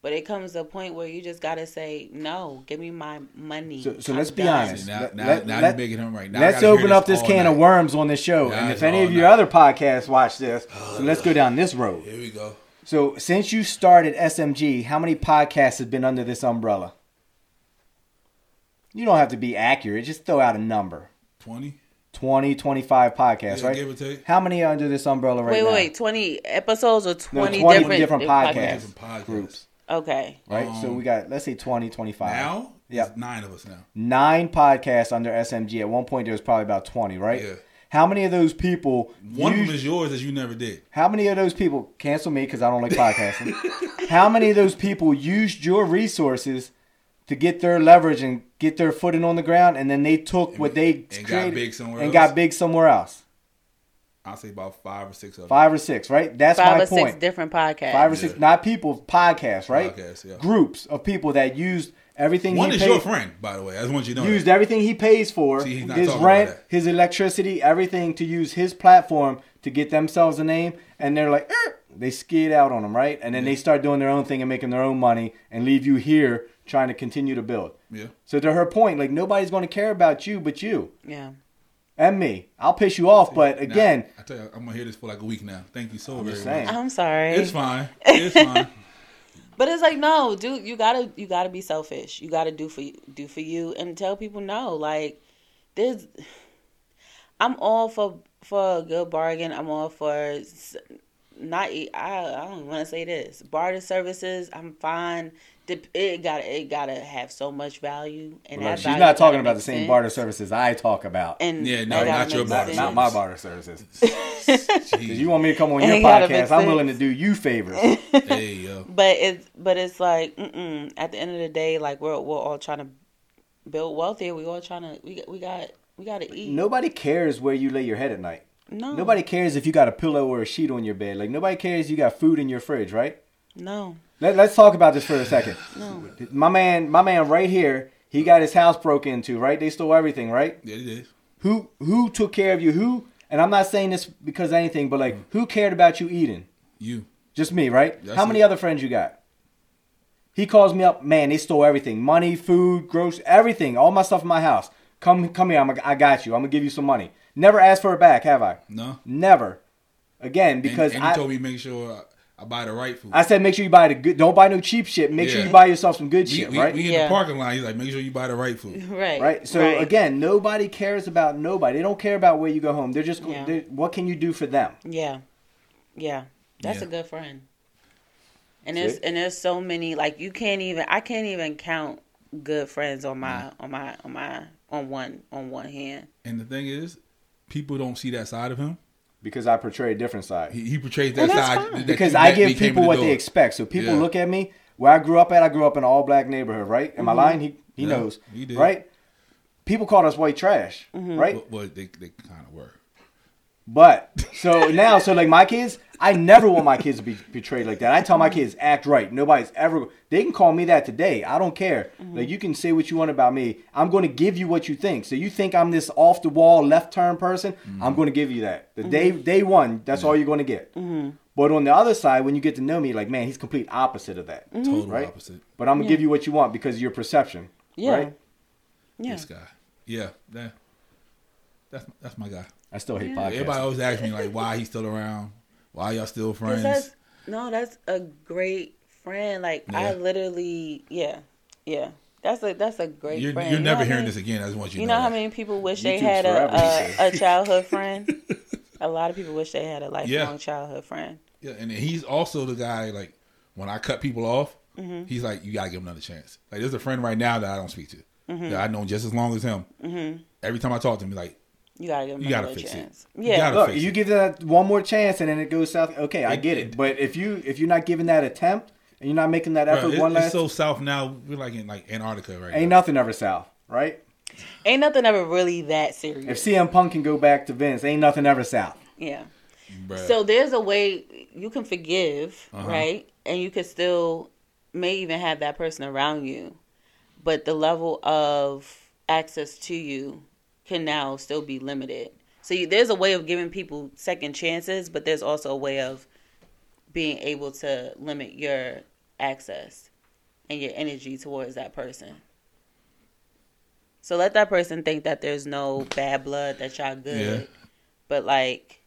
But it comes to a point where you just gotta say no. Give me my money. So, so let's be done." honest. Now, Let- now, let- now let- you're making him right. Now I let's open up this all can of worms on this show. Yeah, and if any of your night. other podcasts watch this, oh, so let's go down this road. Here we go. So since you started SMG, how many podcasts have been under this umbrella? You don't have to be accurate. Just throw out a number. Twenty. 20, 25 podcasts, Yeah, right? give or take. How many are under this umbrella right Wait, now? wait, wait. Twenty episodes or No, twenty, 20 different, different podcasts. Different podcasts. Groups, Okay. right? so Um, we got, let's say 20, 25. Now, Yeah. nine of us now. Nine podcasts under SMG. At one point, there was probably about 20, right? Yeah. How many of those people One of them is yours that you never did. How many of those people cancel me because I don't like podcasting? <laughs> How many of those people used your resources to get their leverage and get their footing on the ground, and then they took what they and got created big somewhere and else? got big somewhere else? I'll say about five or six of them. Five or six, right? That's Five my or point. six different podcasts. Five or six, not people, podcasts, right? Podcasts, yeah. Groups of people that used everything One he is paid, your friend, by the way. I just want you to know. used that. everything he pays for, See, he's not his talking about rent, that. his electricity, everything to use his platform to get themselves a name, and they're like, "Er," they skid out on him, right? And then they start doing their own thing and making their own money and leave you here trying to continue to build. Yeah. So to her point, like nobody's going to care about you but you Yeah. And me. I'll piss you off, but Now, again, I tell you, I'm gonna hear this for like a week now. Thank you so I'm very just much. I'm sorry. It's fine. It's fine. <laughs> But it's like no, dude, you gotta you gotta be selfish. You gotta do for do for you and tell people no. Like there's, I'm all for for a good bargain. I'm all for s- not. I don't want to say this barter services. I'm fine. Dep- It got to it gotta have so much value and look, she's value not talking about the same sense. barter services I talk about. And Yeah, no, not your barter sense. not my barter services. <laughs> You want me to come on It your ain't gotta make podcast, I'm willing to do you favors. <laughs> hey yo. But it's but it's like mm-mm. at the end of the day, like we're we're all trying to build wealth here. We all trying to we got we got we got to eat. Nobody cares where you lay your head at night. no, Nobody cares if you got a pillow or a sheet on your bed. Like nobody cares you got food in your fridge, right? No, Let, let's talk about this for a second. no. My man, my man, right here, he got his house broke into, right? They stole everything, right? Yeah, it is. Who who took care of you? Who? And I'm not saying this because of anything, but like, who cared about you eating? You. Just me, right? That's How many it. other friends you got? He calls me up, man. They stole everything, money, food, gross, everything, all my stuff in my house. Come, come here. I'm, a, I got you. I'm gonna give you some money. Never asked for it back, have I? No. Never. Again, because and, I, he told me make sure I, I buy the right food. I said make sure you buy the good. Don't buy no cheap shit. Make sure you buy yourself some good we, shit, we, right? we in Yeah. the parking lot. He's like, make sure you buy the right food. <laughs> Right, right. So right. again, nobody cares about nobody. They don't care about where you go home. They're just Yeah. they're, what can you do for them? yeah, yeah. That's Yeah. a good friend. And See? there's and there's so many like you can't even I can't even count good friends on my mm-hmm. on my on my on one on one hand. And the thing is, people don't see that side of him. Because I portray a different side. He, he portrays that And that's side. fine. that because you I give when he came people in the what they expect. So people Yeah. look at me where I grew up at. I grew up in an all black neighborhood, right? Am I lying? He he Mm-hmm. Yeah, knows, he did. right? People called us white trash, Mm-hmm. right? Well, well, they, they kind of were. But so now, so like my kids, I never want my kids to be betrayed like that. I tell my mm-hmm. kids act right. Nobody's ever. They can call me that today. I don't care. Mm-hmm. Like you can say what you want about me. I'm going to give you what you think. So you think I'm this off the wall left turn person? Mm-hmm. I'm going to give you that. The day day one, that's all you're going to get. But on the other side, when you get to know me, like man, he's complete opposite of that. Total Right. opposite. But I'm gonna give you what you want because of your perception. Yeah. Right. Yeah. This guy. Yeah. That, that's that's my guy. I still hate Yeah. podcasts. Everybody always asks me like, why he's still around? Why y'all still 'Cause friends? that's no, that's a great friend. Like I literally, yeah, yeah. That's a that's a great You're, friend. you're You know never how hearing many- this again. I just want you, You know know how many people wish they had a, a <laughs> a childhood friend. a lot of people wish they had a lifelong Yeah. childhood friend. Yeah, and he's also the guy like when I cut people off, Mm-hmm. he's like, you gotta give him another chance. Like there's a friend right now that I don't speak to Mm-hmm. that I know just as long as him. Every time I talk to him, he's like, You gotta give them You gotta fix chance. You Yeah, gotta- Look, fix you it. give that one more chance and then it goes south. Okay, I It- get it- it. But if you if you're not giving that attempt and you're not making that Bruh, effort it- one it's last, so south now. We're like in like Antarctica right ain't now. nothing ever south, right? ain't nothing ever really that serious. If serious. CM Punk can go back to Vince, ain't nothing ever south. yeah. Bruh. So there's a way you can forgive, Uh-huh. right? And you can still may even have that person around you, but the level of access to you can now still be limited. So you, there's a way of giving people second chances, but there's also a way of being able to limit your access and your energy towards that person. So let that person think that there's no bad blood, that y'all good. Yeah. But like,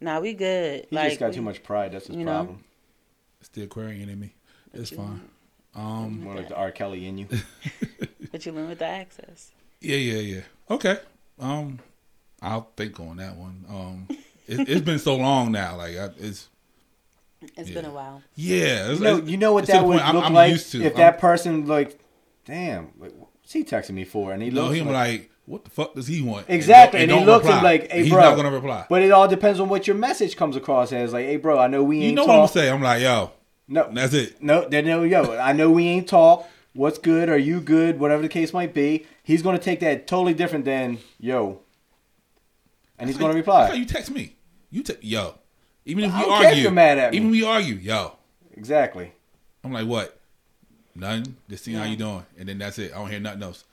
nah, we good. He like, just got we- too much pride. That's his you know? problem. it's the Aquarian in me. It's fine. Um, More like the R. Kelly in you. <laughs> But you limit the access. Yeah, yeah, yeah. Okay. Um, I'll think on that one. Um, it, it's been so long now. Like I, it's It's Yeah. been a while. yeah. It's, You know, it's- you know what that would point I'm- look I'm like used to. if I'm- that person like, damn, like, what's he texting me for? And he No, looks him like, like, what the fuck does he want? Exactly, and, and, don't- he looks at reply. him like, "Hey, he's bro." He's not gonna reply. But it all depends on what your message comes across as. Like, "Hey, bro, I know we ain't you know what I'm gonna say? I'm like, yo, No, that's it. no, then no, yo, I know we ain't talk. What's good? Are you good? Whatever the case might be, he's gonna take that totally different than yo, and he's gonna you- how reply. you text me. You te- yo. Even if I we don't care if argue, you're mad at me. even if we argue, yo. Exactly. I'm like, what? Nothing. Just seeing how Yeah. you doing, and then that's it. I don't hear nothing else.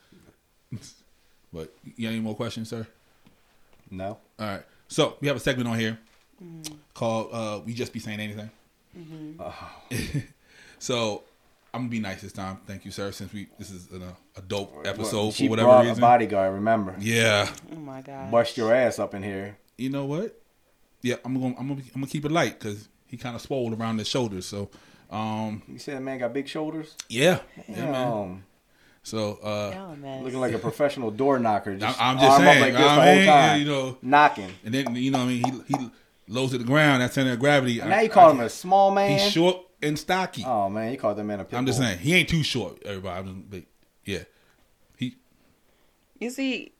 <laughs> but you got any more questions, sir? No. All right. So we have a segment on here mm-hmm. called uh, "We Just Be Saying Anything." Mm-hmm. Uh-huh. <laughs> so I'm gonna be nice this time. Thank you, sir. Since we this is an, uh, a dope episode she for whatever brought reason. a bodyguard. Remember, yeah. Oh my god. bust your ass up in here. You know what? Yeah, I'm gonna I'm gonna, I'm gonna keep it light because he kind of swole around his shoulders. So, um, You said, man, got big shoulders. yeah, yeah, man. Damn. So, uh, Y'all a mess. Looking like a professional door knocker. Just I'm just arm saying, up like this I the whole mean, time. you know. knocking. and then you know, what I mean, he he lows to the ground. That's center of gravity. And now I- you call I- him a small man. He's short and stocky. Oh man, you called that man a pit I'm just bull. saying he ain't too short. Everybody, I'm just, but yeah, he You see,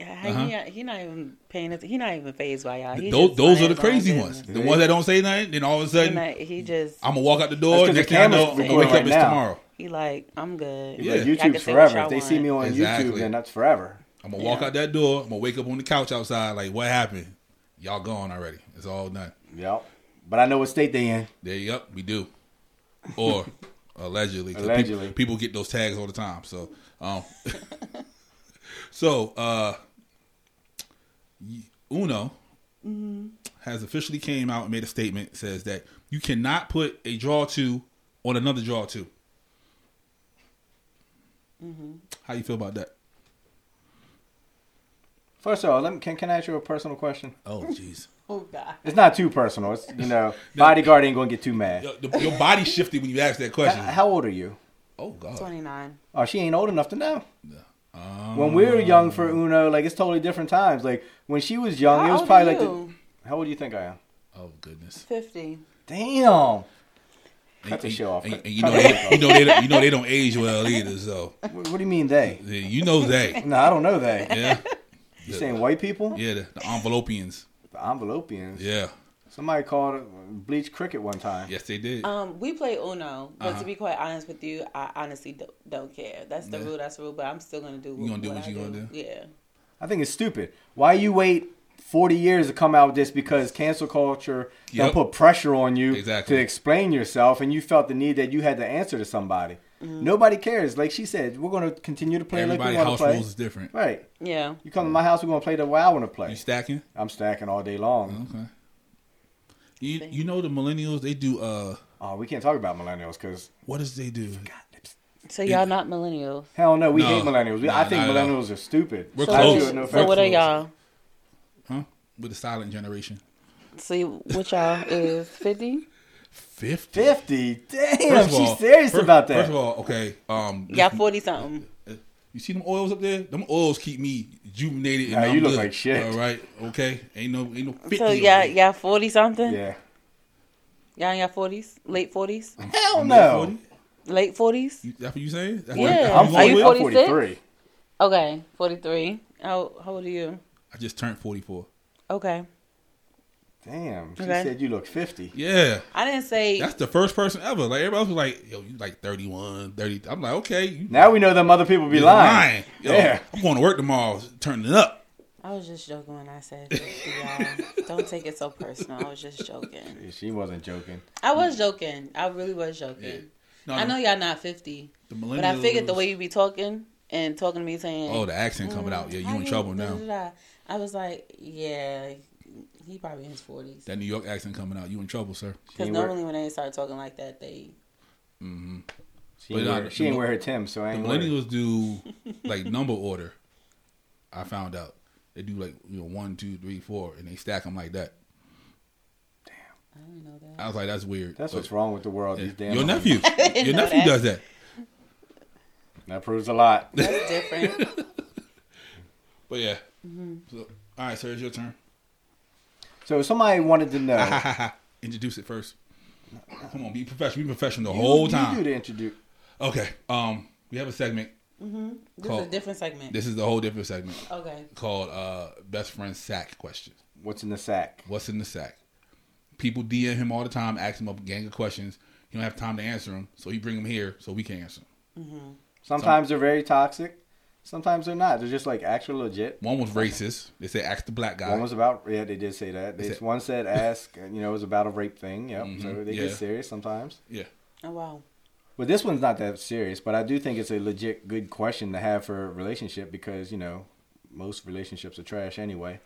how Uh-huh. he, he not even paying attention. He not even phased by y'all. He those just those are minding the his own crazy ones. business. The ones that don't say nothing. Then all of a He, sudden, not, he just I'm gonna walk out the That's door. 'cause the Next thing I know, I'm gonna recording wake up. right It's now. tomorrow. he like I'm good. Yeah. Like, Y'all can YouTube's say what forever. y'all If they see want. me on Exactly. YouTube, then that's forever. I'm gonna walk Yeah. out that door. I'm gonna wake up on the couch outside. Like, what happened? Y'all gone already. It's all done. Yep. But I know what state they in. There you go. We do. Or allegedly. 'cause Allegedly. People, people get those tags all the time. So, um, <laughs> so uh, y- Uno has officially came out and made a statement. Says that you cannot put a draw two on another draw 2 How you feel about that? First of all, let me, can can I ask you a personal question? Oh, jeez. <laughs> Oh God. It's not too personal. It's you know, <laughs> bodyguard ain't gonna get too mad. your, the- your body shifted when you asked that question. How old are you? Oh God. Twenty nine. Oh, she ain't old enough to know. Um, When we were young for Uno, like it's totally different times. Like when she was young, How it was old probably are like the. How old do you think I am? Oh goodness. Fifty. Damn. And- Cut the show off. and- and you know they, you know they, don't- you know they don't age well either. So What, what do you mean they? you know they. <laughs> No, I don't know they. Yeah, You saying white people? yeah, the, the envelopians. The envelopians. Yeah, Somebody called bleach cricket one time. yes they did. Um, we play Uno, but Uh-huh. to be quite honest with you, I honestly don't, don't care. That's the Yeah. rule. That's the rule. But I'm still gonna do. You gonna do what what I you gonna do? Yeah. I think it's stupid. Why you wait 40 years to come out with this because cancel culture Yep. put pressure on you Exactly. to explain yourself and you felt the need that you had to answer to somebody. Mm-hmm. Nobody cares. Like she said, we're going to continue to play Everybody like we want house to play. rules is different. Right. Yeah. You come to my house, we're going to play the way I want to play. You stacking? I'm stacking all day long. Okay. You you know the millennials they do uh Oh, we can't talk about millennials because what does they do? So y'all not millennials. hell no, we No. hate millennials. We, Nah, I think not at all. millennials are stupid. We're so, close. What, No so what are y'all? Huh? With the silent generation. See what y'all is fifty? Fifty. 50? Damn, First she's all- serious first- about that. First of all, okay. Um, Y'all forty something. You see them oils up there? Them oils keep me juvenated. And Nah, I'm you look good. like shit. All right, okay. Ain't no, ain't no. 50 So over y'all y'all forty something? yeah. Y'all in your forties? Late forties? <laughs> Hell I'm no. late forties? You, that's what you saying? That's Yeah. What, I'm, Are you you 40, 46? 43. Okay, forty three. How how old are you? I just turned forty four. Okay. Damn, she Okay. said you look 50. Yeah, I didn't say that's the first person ever. Like everybody else was like, "Yo, you like 31, 30. I'm like, okay, you Now we know them other people be you're lying. Yo, Yeah. I'm going to work tomorrow, turning it up. I was just joking when I said y'all. Don't take it so personal. I was just joking. She wasn't joking. I was joking. I really was joking. No, I know y'all not 50, the but I figured the way you be talking and talking to me saying, Oh, the accent coming out. Yeah, you "How in trouble da, now. da, da." I was like, yeah, he probably in his 40s. That New York accent coming out. You in trouble, sir. Because ain't wear- normally when they start talking like that, they. Mm-hmm. She But ain't, nah, wear, the- she ain't the- wear her Tim, so I The ain't worried. millennials do <laughs> like number order. I found out they do like you know one, two, three, four, and they stack them like that. Damn, I didn't know that. I was like, that's weird. That's But- what's wrong with the world. yeah. These damn Your nephew, <laughs> your nephew that. does that. That proves a lot. That's different. <laughs> But yeah. Mm-hmm. So, all right, sir, it's your turn. So somebody wanted to know. <laughs> Introduce it first. Come on, be professional. Be professional the you- whole you time. do the introduce. Okay. Um, we have a segment. This Call- is a different segment. This is a whole different segment okay. called uh, "Best Friend Sack Questions." What's in the sack? What's in the sack? People DM him all the time, ask him a gang of questions. He don't have time to answer them, so he bring them here so we can answer them. Sometimes they're very toxic. Sometimes they're not. They're just like actual legit. One was racist. They said ask the black guy. One was about yeah, they did say that. They, said- one said ask, <laughs> you know, it was about a rape thing. Yep. So Mhm, they yeah. get serious sometimes. yeah. Oh, wow. But this one's not that serious, but I do think it's a legit good question to have for a relationship because you know most relationships are trash anyway.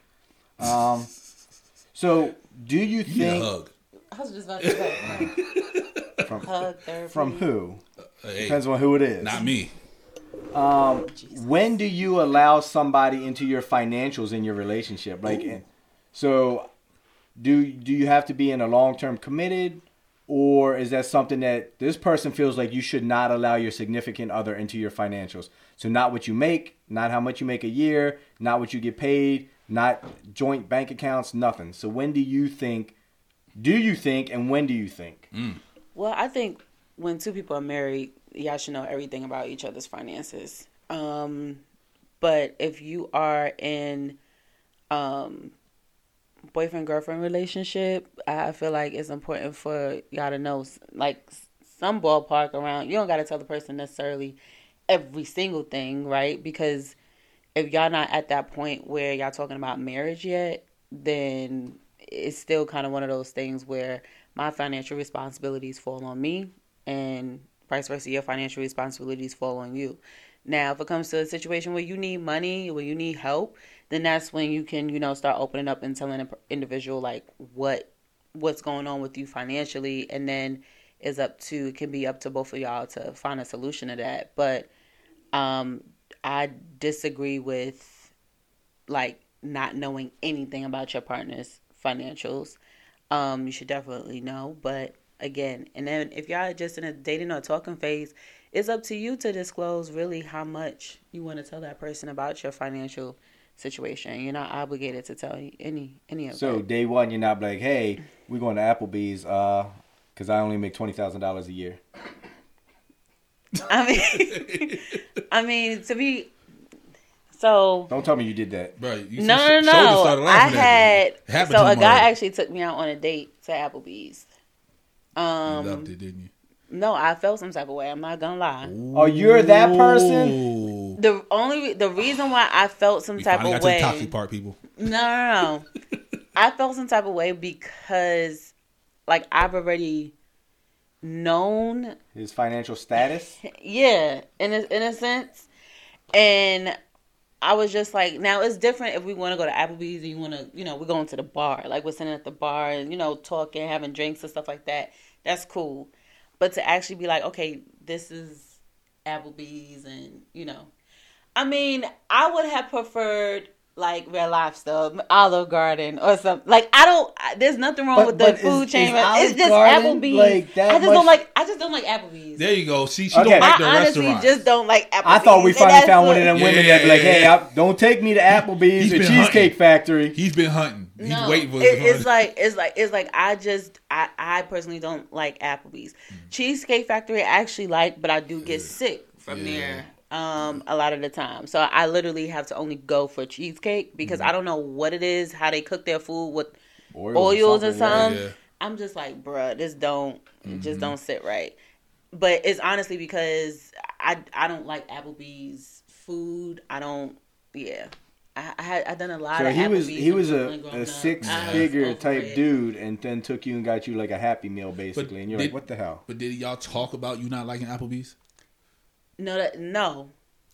Um, <laughs> so do you You need a think hug. I was just about to say <laughs> from hug therapy. from who Hey, depends on who it is. not me. Um, oh, when do you allow somebody into your financials in your relationship? Like and- so do do you have to be in a long-term committed or is that something that this person feels like you should not allow your significant other into your financials? So not what you make not how much you make a year not what you get paid not joint bank accounts nothing. So when do you think do you think and when do you think? Mm. Well, I think when two people are married, y'all should know everything about each other's finances. Um, but if you are in um boyfriend girlfriend relationship, I feel like it's important for y'all to know like some ballpark around. You don't got to tell the person necessarily every single thing, right? Because if y'all not at that point where y'all talking about marriage yet, then it's still kind of one of those things where my financial responsibilities fall on me and vice versa your financial responsibilities fall on you. Now if it comes to a situation where you need money where you need help then that's when you can you know start opening up and telling an individual like what what's going on with you financially. And then is up to it can be up to both of y'all to find a solution to that. But um i disagree with like not knowing anything about your partner's financials. Um you should definitely know. But again and then if y'all are just in a dating or talking phase it's up to you to disclose really how much you want to tell that person about your financial situation you're not obligated to tell any any of so it day one you're not like hey we're going to applebee's uh because i only make $20000 a year i mean <laughs> i mean to be so don't tell me you did that Bro, you no, no, no. I had you. It happened so a guy actually took me out on a date to Applebee's. You Um, loved it, didn't you? no, I felt some type of way. I'm not gonna lie. Oh, you're that person? The only the reason why I felt some We type of got to way. the toxic part, people. No, no, no. <laughs> I felt some type of way because, like, I've already known His financial status. <laughs> yeah, in a, in a sense. And I was just like, now it's different if we want to go to Applebee's and you want to, you know, we're going to the bar, like we're sitting at the bar and you know talking, having drinks and stuff like that. That's cool. But to actually be like, okay, this is Applebee's, and you know, I mean, I would have preferred like Red Lobster, Olive Garden, or something. Like I don't. I- There's nothing wrong But- with the but food chain. is Olive it's just Garden, Applebee's. like, that I just much- don't like. I just don't like Applebee's. There you go. See, she Okay. don't like the I honestly restaurant. just don't like Applebee's. I thought we finally that's found one of what- them women Yeah, that be like, yeah, "Hey, yeah. I, don't take me to Applebee's He's or Cheesecake hunting. Factory." He's been hunting. No, waiting for it, it's like it's like it's like I just I I personally don't like Applebee's. Cheesecake Factory I actually like, but I do get sick from Yeah. there um a lot of the time. So I literally have to only go for cheesecake because Mm-hmm. I don't know what it is, how they cook their food with Oils, oils and something, yeah. Yeah. I'm just like, bruh, this don't Mm-hmm. just don't sit right. But it's honestly because I I don't like Applebee's food. I don't yeah. I I had I done a lot So of he was he was a, a six I was figure type it. dude, and then took you and got you like a Happy Meal basically, and you're did- like, "What the hell?" But did y'all talk about you not liking Applebee's? No, that, no,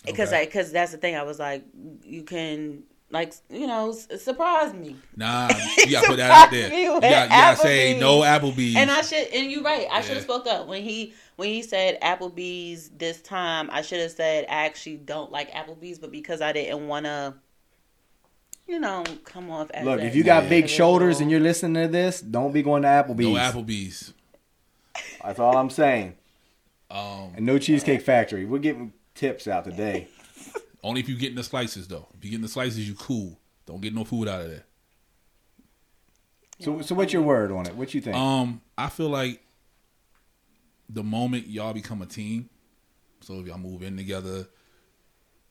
because Okay. because that's the thing. I was like, you can like you know surprise me, Nah, <laughs> you gotta put that out there. Me You gotta, you gotta say no Applebee's. and I should. And you're right. I should have spoke up when he when he said Applebee's this time. I should have said I actually don't like Applebee's, but because I didn't want to, you know, come off as Look, that if you got big shoulders and you're listening to this, don't be going to Applebee's. no Applebee's. That's all I'm saying. Um, And no Cheesecake Factory. We're getting tips out today. <laughs> only if you getting the slices though. If you getting the slices, you cool. Don't get no food out of there. So, so what's your word on it? What you think? Um, I feel like the moment y'all become a team, so if y'all move in together,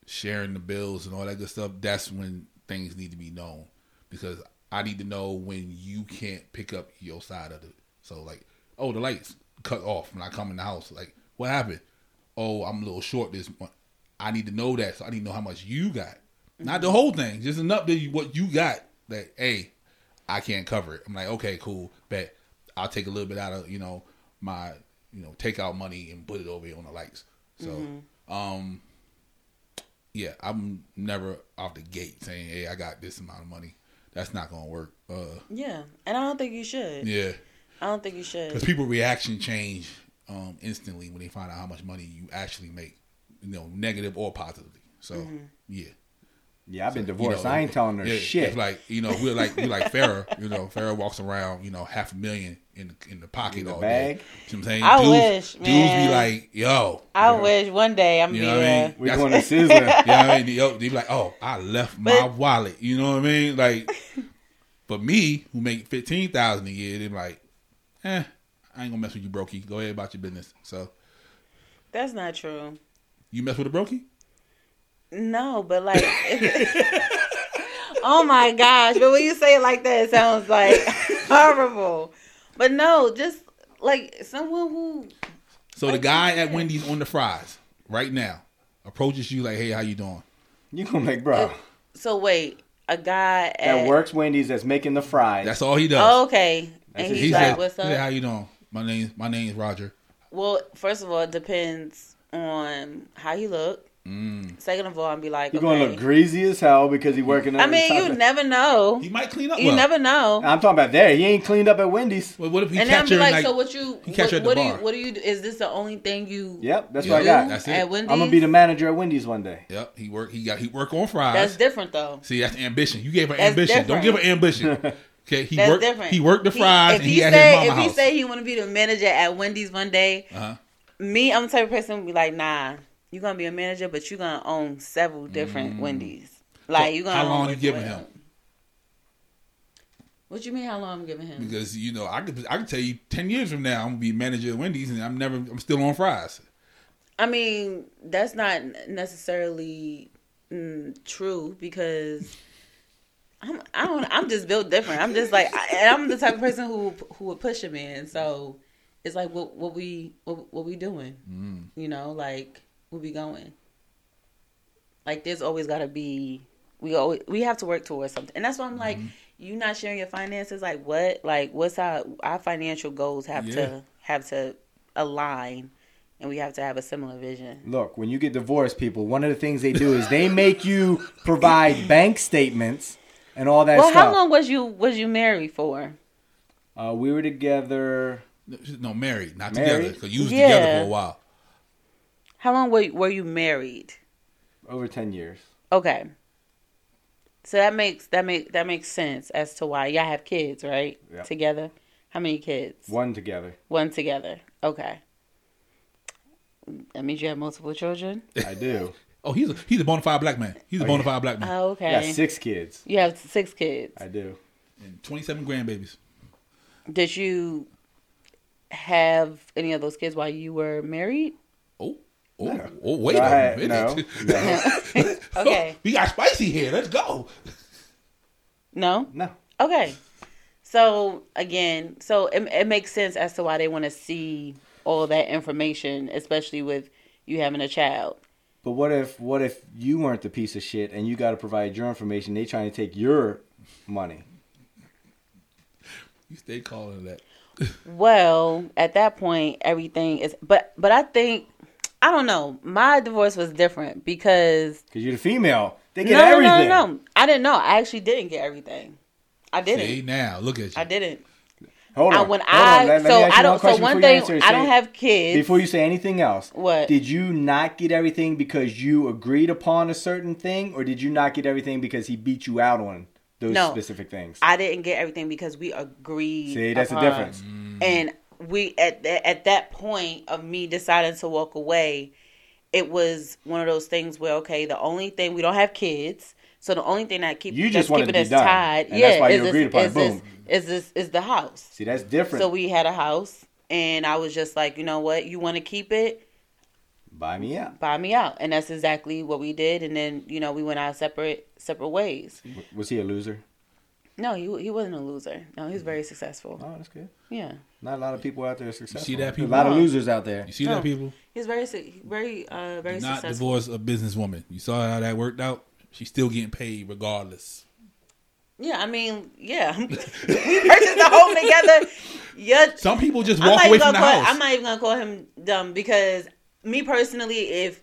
sharing the bills and all that good stuff, that's when things need to be known. Because I need to know when you can't pick up your side of it. So like, oh, the lights cut off when I come in the house. Like, what happened? Oh, I'm a little short this month. I need to know that, so I need to know how much you got. Not the whole thing, just enough that you, what you got. That hey, I can't cover it. I'm like, okay, cool, bet I'll take a little bit out of you know my you know, take out money and put it over here on the lights. So, Mm-hmm. um, yeah, I'm never off the gate saying, "Hey, I got this amount of money." That's not gonna work. Uh, Yeah, and I don't think you should. yeah, I don't think you should. because people reaction change um, instantly when they find out how much money you actually make, you know, negative or positively. So, Mm-hmm. yeah. Yeah, I've been You divorced. know, I ain't telling her yeah, shit. It's like you know, we're like we're like Farah. You know, Farah walks around, you know, half a million in the, in the pocket In the all bag? day. You know what I'm saying? I dudes, wish, dudes man. be like, yo, I wish one day I'm you be know what I mean? We're going to Sizzler. <laughs> you know what I mean? Yo, they be like, oh, I left my But- wallet. You know what I mean? Like, but me who make fifteen thousand a year, they're like, eh, I ain't gonna mess with you, brokey. Go ahead about your business. So That's not true. you mess with a brokey? No, but like, <laughs> oh my gosh! But when you say it like that, it sounds like <laughs> horrible. But no, just like someone who So the guy at Wendy's on the fries right now approaches you like, hey, how you doing? You gonna make bro uh, So wait, a guy at, that works Wendy's that's making the fries. That's all he does. Oh, okay, That's and he's he like, said, "What's up? said, how you doing? My name, my name is Roger. Well, first of all, it depends on how you look. Mm. Second of all, I'd be like, You're okay. gonna look greasy as hell because he working. I on the mean, you never know. He might clean up. You well. never know. I'm talking about there. He ain't cleaned up at Wendy's. Well, what if he and then catch be like, like, so what you? he catch What, her at the what do you? What do you? Is this the only thing you? Yep, that's Yeah, what I got. that's it. At Wendy's. I'm gonna be the manager at Wendy's one day. Yep, he work. He got he work on fries. That's different though. See, that's ambition. You gave her That's ambition. Don't give her ambition. <laughs> Okay, he That's worked. different. He worked the fries if and he, he at say his mama if he say he want to be the manager at Wendy's one day, uh-huh. me, I'm the type of person who be like, nah, you're gonna be a manager, but you're gonna own several different Wendy's. Like you gonna. Mm. how long you giving him? What you mean? How long I'm giving him? Because you know, I could I could tell you ten years from now I'm gonna be manager at Wendy's and I'm never I'm still on fries. I mean, that's not necessarily mm, true because I'm I don't I'm just built different. I'm just like I, and I'm the type of person who who would push a man. So it's like what what we what, what we doing? Mm. You know, like where be going? Like there's always got to be we always we have to work towards something, and that's why I'm like Mm-hmm. you not sharing your finances. Like what? Like what's our our financial goals have Yeah. to have to align, and we have to have a similar vision. Look, when you get divorced, people, one of the things they do is they make you provide <laughs> bank statements and all that well, stuff. how long was you was you married for? Uh, we were together. No, married, not Married? together. Because you was Yeah. together for a while. How long were were you married? Over ten years. Okay. So that makes that make that makes sense as to why y'all have kids, right? Yeah. Together. How many kids? One together. One together. Okay. That means you have multiple children. I do. <laughs> Oh, he's a he's a bona fide black man. He's a Oh, bona yeah. fide black man. Oh, okay. got six kids. You have six kids. I do. and twenty seven grandbabies. Did you have any of those kids while you were married? Oh, oh, No. oh wait I a had- minute. no, <laughs> no, <laughs> Okay. Oh, we got spicy here. Let's go. No? no. Okay. So again, so it, it makes sense as to why they want to see all that information, especially with you having a child. But what if what if you weren't the piece of shit and you got to provide your information? They trying to take your money. You stay calling that. <laughs> Well, at that point, everything is. But but I think I don't know. My divorce was different because Cause you're the female. They get no, no, everything. no, no, no. I didn't know. I actually didn't get everything. I didn't. See now, look at you. I didn't. Hold I, on. when hold I on. Let- let so ask I don't. So one before thing answer. I don't have kids. Before you say anything else, What? did you not get everything because you agreed upon a certain thing, or did you not get everything because he beat you out on those No. specific things? I didn't get everything because we agreed. See, that's the upon- difference. Mm. And we at at that point of me deciding to walk away, it was one of those things where okay, the only thing we don't have kids, so the only thing that keep You just keeping us done, tied, yeah, that's why you is agreed this, upon is this, is this is the house. See, that's different. So we had a house, and I was just like, you know what, you want to keep it, Buy me out. buy me out, and that's exactly what we did. And then you know we went our separate separate ways. Was he a loser? No, he he wasn't a loser. No, he was very successful. Oh, that's good. Yeah, Not a lot of people out there are successful. You see that, There's people? A lot of losers out there. You see No. that, people? he's very su- very uh very Do not successful. divorce a businesswoman. You saw how that worked out. She's still getting paid regardless. Yeah, I mean, yeah, <laughs> we purchased the home together. Yeah, Some people just I'm walk away from the call. house. I'm not even gonna call him dumb because me personally, if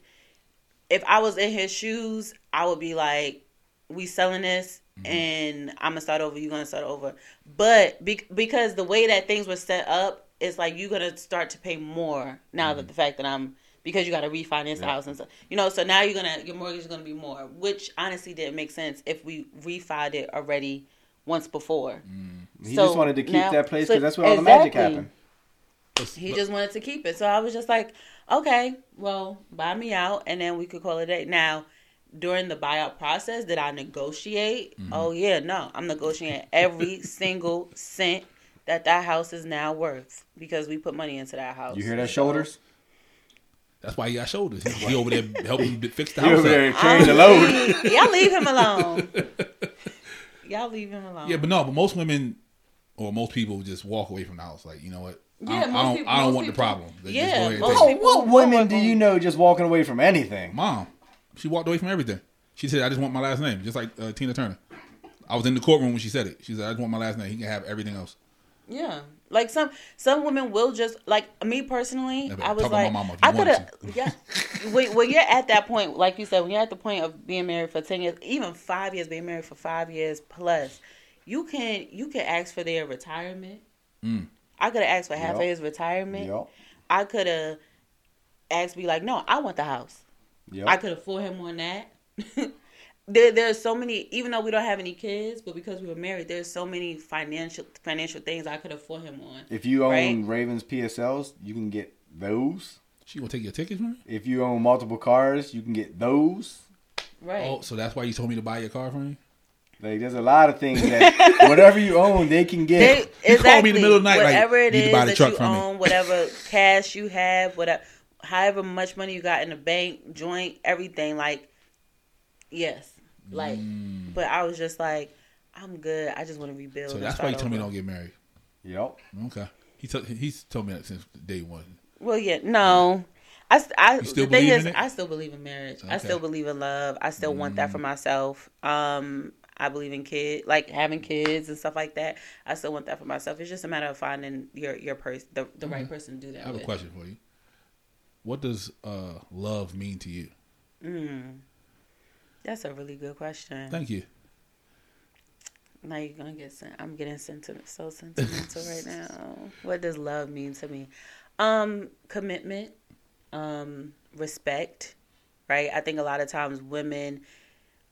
if I was in his shoes, I would be like, "We selling this, Mm-hmm. and I'm gonna start over. You're gonna start over." But be- because the way that things were set up, it's like you're gonna start to pay more now Mm-hmm. that the fact that I'm because you got to refinance the house and stuff. You know, so now you're gonna your mortgage is gonna be more, which honestly didn't make sense if we refied it already once before. He So just wanted to keep now- that place so- because that's where all the magic happened. He just wanted to keep it. So I was just like, okay, well, buy me out and then we could call it a day. Now, during the buyout process, did I negotiate? Mm-hmm. Oh, yeah, no. I'm negotiating every <laughs> single cent that that house is now worth because we put money into that house. You hear that, shoulders? That's why he got shoulders. He, he over there helping <laughs> fix the He house over up. there carrying the load. Y'all leave him alone. <laughs> Y'all leave him alone. Yeah, but no, but most women or most people just walk away from the house. Like, you know what? I Yeah, don't, I don't, people- I don't most want the problem. Like, Yeah, go ahead and most Oh, people- what women do you know just walking away from anything? Mom, she walked away from everything. She said, "I just want my last name," just like uh, Tina Turner. I was in the courtroom when she said it. She said, "I just want my last name. He can have everything else." Yeah, like some some women will just like me personally. Yeah, I was like, my mama I could have. Yeah, <laughs> when, when you're at that point, like you said, when you're at the point of being married for ten years, even five years, being married for five years plus, you can you can ask for their retirement. Mm. I could have asked for half of his retirement. Yep. I could have asked, be like, no, I want the house. Yep. I could afford him on that. <laughs> there, there's so many. Even though we don't have any kids, but because we were married, there's so many financial financial things I could afford him on. if you own Right. Ravens PSLs, you can get those. She gonna take your tickets, man. If you own multiple cars, you can get those. Right. Oh, so that's why you told me to buy your car for me. Like there's a lot of things that <laughs> whatever you own, they can get. They, You exactly. call me in the middle of the night, like, whatever it need to buy the that truck you from me. own, whatever <laughs> cash you have, whatever, however much money you got in the bank, joint, everything. Like, yes, like. Mm. But I was just like, I'm good. I just want to rebuild. So that's why you told me don't get married. Yep. Okay. He t- he's told me that since day one. Well, yeah, no. I, st- I You still the thing believe is, in it? I still believe in marriage. I still believe in love. I still want that for Mm. myself. Um, I believe in kid, like having kids and stuff like that. I still want that for myself. It's just a matter of finding your your person, the, the right person to do that I have with. a question for you. What does uh, love mean to you? Mm, that's a really good question. Thank you. Now you're gonna get sent. I'm getting sentiment so sentimental right <laughs> now. What does love mean to me? Um, commitment, um, respect. Right. I think a lot of times women,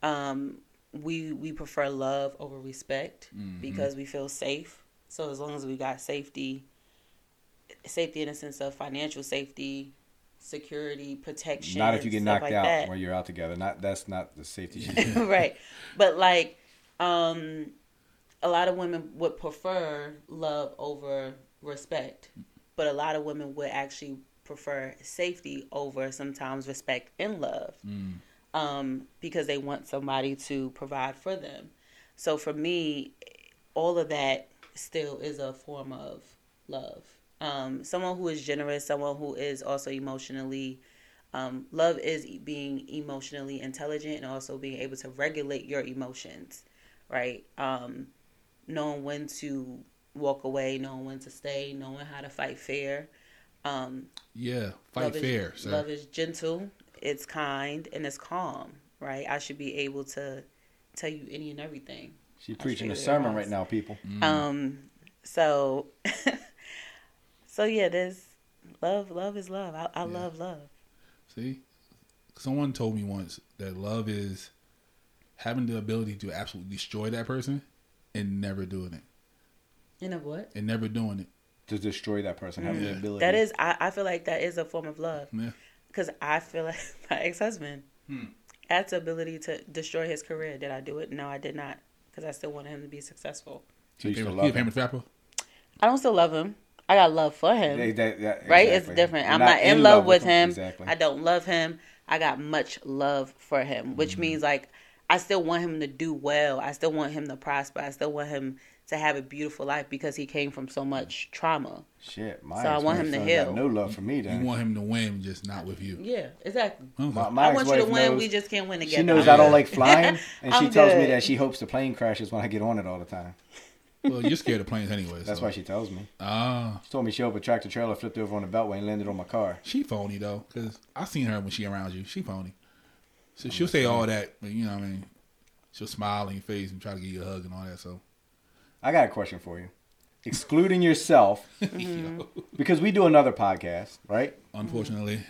um, we we prefer love over respect Mhm. because we feel safe. So as long as we got safety, safety in a sense of financial safety, security, protection. Not if you get knocked like out that. you're out together. Not that's not the safety. <laughs> right. But like, um, a lot of women would prefer love over respect, but a lot of women would actually prefer safety over sometimes respect and love, Mm. um, because they want somebody to provide for them. So for me, all of that still is a form of love. Um, someone who is generous, someone who is also emotionally um, love is e- being emotionally intelligent and also being able to regulate your emotions, right? Um, knowing when to walk away, knowing when to stay, knowing how to fight fair. Um, Yeah, fight love fair, is. Love is gentle, it's kind, and it's calm, right? I should be able to tell you any and everything. She's preaching a sermon right now, people. Mm. Um, so, <laughs> so yeah, there's love. Love is love. I, I Yeah. love love. See, someone told me once that love is having the ability to absolutely destroy that person and never doing it, You know what? and never doing it. To destroy that person, having the ability. That is, I, I feel like that is a form of love. Yeah. Because I feel like <laughs> my ex husband Hmm. had the ability to destroy his career. Did I do it? No, I did not. Because I still wanted him to be successful. So you He still love him. I don't still love him. I got love for him. They- they- that- right? exactly. It's different. You're I'm not, in love with him. Exactly. I don't love him. I got much love for him, which Mm-hmm. means like I still want him to do well. I still want him to prosper. I still want him to have a beautiful life because he came from so much trauma. Shit, my So I want him to ex-wife heal. got No love for me Then. You then. want him to win, just not with you. Yeah, exactly. Okay. my, my I want you to win. knows- we just can't win together. She knows Yeah. I don't like <laughs> flying, and she I'm tells me that she hopes the plane crashes when I get on it all the time. Well, you're scared of planes anyway. That's so. why she tells me. Ah, She told me she hope a tractor trailer flipped over on the beltway and landed on my car. she phony though, because I seen her when she around you. She phony. So she'll say all that, but you know what I mean. She'll smile in your face and try to give you a hug and all that. So I got a question for you. Excluding yourself, <laughs> because we do another podcast, right? unfortunately,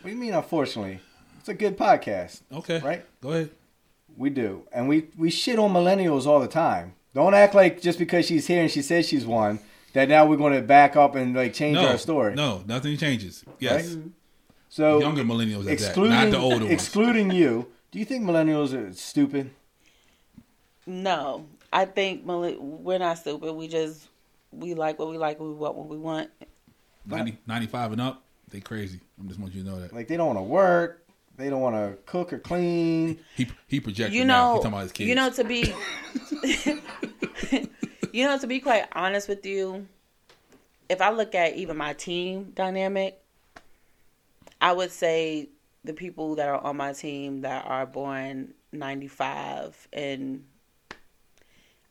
What do you mean, unfortunately? It's a good podcast, okay, right? Go ahead. We do. And we, we shit on millennials all the time. Don't act like just because she's here and she says she's one, that now we're going to back up and like change No, our story. no, nothing changes. Yes, Right? Mm-hmm. So, younger millennials at that, excluding, not the older ones. excluding you, do you think millennials are stupid? No, I think we're not stupid. We just we like what we like. We want what we want. 90, 95 and up, they crazy. I'm just want you to know that. Like, they don't want to work. They don't want to cook or clean. He he projected You now. He know, talking about his kids. you know to be, <laughs> <laughs> you know to be quite honest with you. If I look at even my team dynamic, I would say the people that are on my team that are born ninety five and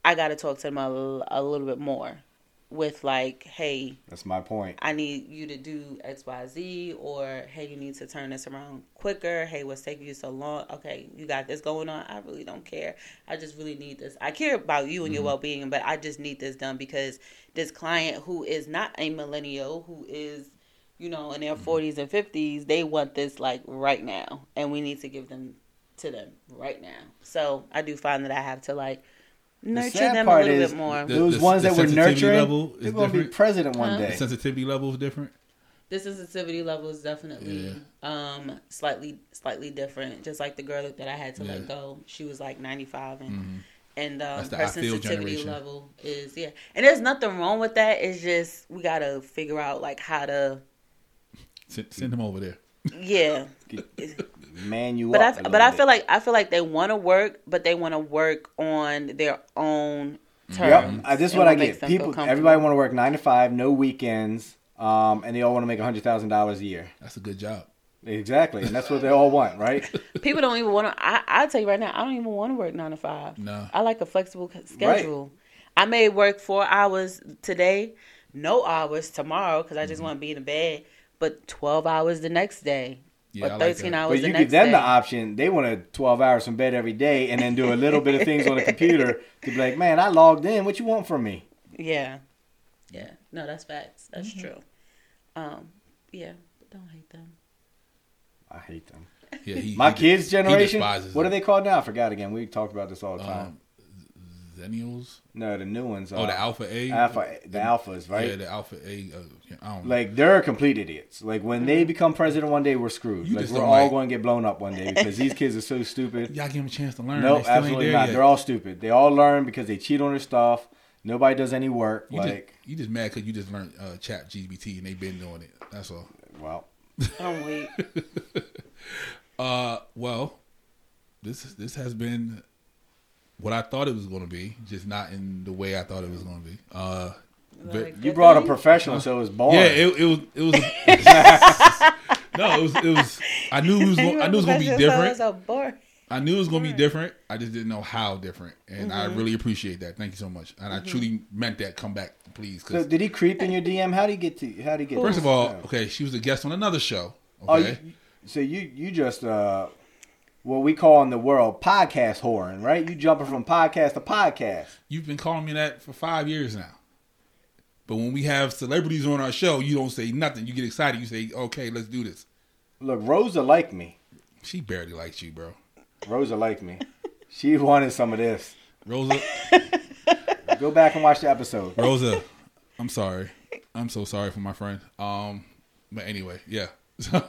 I got to talk to them a little bit more with like, hey, That's my point. I need you to do X, Y, Z, or hey, you need to turn this around quicker. Hey, what's taking you so long? Okay, you got this going on. I really don't care. I just really need this. I care about you and your mm-hmm. well being, but I just need this done because this client who is not a millennial, who is, you know, in their mm-hmm. 40s and 50s, they want this like right now, and we need to give them to them right now. So I do find that I have to like nurture sad them a part little is bit more. The- Those the- ones the that we're nurturing, level they're going to be president one Huh? the day. sensitivity level is different. the sensitivity level is definitely um slightly slightly different just like the girl that i had to Yeah. let go she was like 95 and Mhm. and um, her sensitivity generation. level is yeah and there's nothing wrong with that it's just we gotta figure out like how to Send, send him over there. yeah Man, you but up i a but little i bit. feel like i feel like they want to work but they want to work on their own Yep, terms uh, this is what I get. People, comfortable. everybody want to work nine to five, no weekends, um, and they all want to make hundred thousand dollars a year. That's a good job. Exactly, and that's what they all want, right? <laughs> People don't even want to. I I tell you right now, I don't even want to work nine to five. No. I like a flexible c- schedule. I may work four hours today, no hours tomorrow because I just want to be in the bed, but twelve hours the next day, Yeah, or like thirteen that. hours But the you next give them day. the option. They want to twelve hours from bed every day, and then do a little bit of things on the computer to be like, man, I logged in. What you want from me? yeah, yeah. No, that's facts. That's Mm-hmm. true. Um, yeah, but don't hate them. I hate them. <laughs> <laughs> Yeah, he, My he- kids' he generation. despises What are they called now? I forgot again. We talk about this all the time. Um, Zennials. no, the new ones. Oh, uh, the Alpha A. Alpha, the alphas, right? Yeah, the Alpha A. Uh, I don't know. Like they're complete idiots. Like when they become president one day, we're screwed. You like we're all like- going to get blown up one day <laughs> because these kids are so stupid. Y'all give them a chance to learn. No, they still ain't absolutely there not. Yet. They're all stupid. They all learn because they cheat on their stuff. Nobody does any work. you like, just you just mad because you just learned uh, Chat GBT and they've been doing it. That's all. well, Don't wait. <laughs> Uh, well, this this has been what I thought it was going to be, just not in the way I thought it was going to be. Uh, ve- Like, you brought a professional, so it was boring. yeah, it, it was it was. <laughs> <laughs> no, it was it was. I knew it was. Gonna, I knew it was going to be different. So boring. I knew it was going to be different. I just didn't know how different, and I Mm-hmm. really appreciate that. Thank you so much, and I truly meant that. Come back, please. so did he creep in your DM? How did he get to? How did he get? first of all, Yeah. okay, she was a guest on another show. oh, Okay, you, so you you just uh, what we call in the world podcast whoring, right? You jumping from podcast to podcast. you've been calling me that for five years now. But when we have celebrities on our show, you don't say nothing. You get excited. You say, "Okay, let's do this." Look, Rosa liked me. She barely likes you, bro. Rosa liked me. She wanted some of this. Rosa, <laughs> Go back and watch the episode. Rosa, I'm sorry. I'm so sorry for my friend. Um, but anyway, yeah. <laughs> So,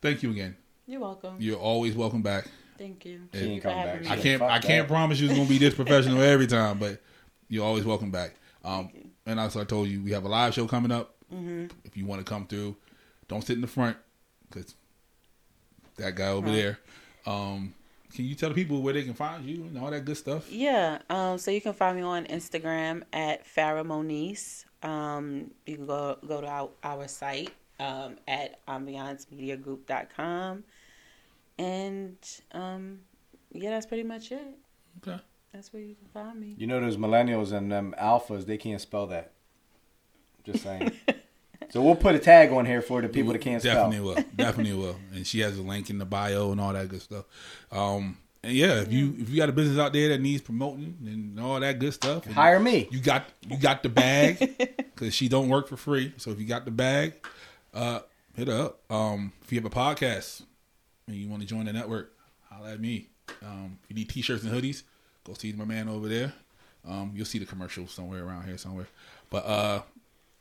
thank you again. You're welcome. You're always welcome back. Thank you. She ain't for coming back. I can't. fuck I can't that. promise you it's gonna be this professional <laughs> every time, but you're always welcome back. Um, and also I told you we have a live show coming up. Mm-hmm. If you want to come through, don't sit in the front because that guy over there. Um, can you tell the people where they can find you and all that good stuff? Yeah. Um, so you can find me on Instagram at Farah Monice. Um, you can go go to our, our site um, at ambiancemediagroup.com. And um, yeah, that's pretty much it. Okay. That's where you can find me. You know those millennials and them alphas, they can't spell that. Just saying. <laughs> so we'll put a tag on here for the people that can't Definitely spell. Definitely will. Definitely will. And she has a link in the bio and all that good stuff. Um, and yeah, if you if you got a business out there that needs promoting and all that good stuff, Hire me. You got you got the bag <laughs> because she don't work for free. So if you got the bag, uh, hit up. Um, if you have a podcast and you want to join the network, holla at me. Um, if you need t-shirts and hoodies, go see my man over there. Um, you'll see the commercial somewhere around here somewhere. But uh,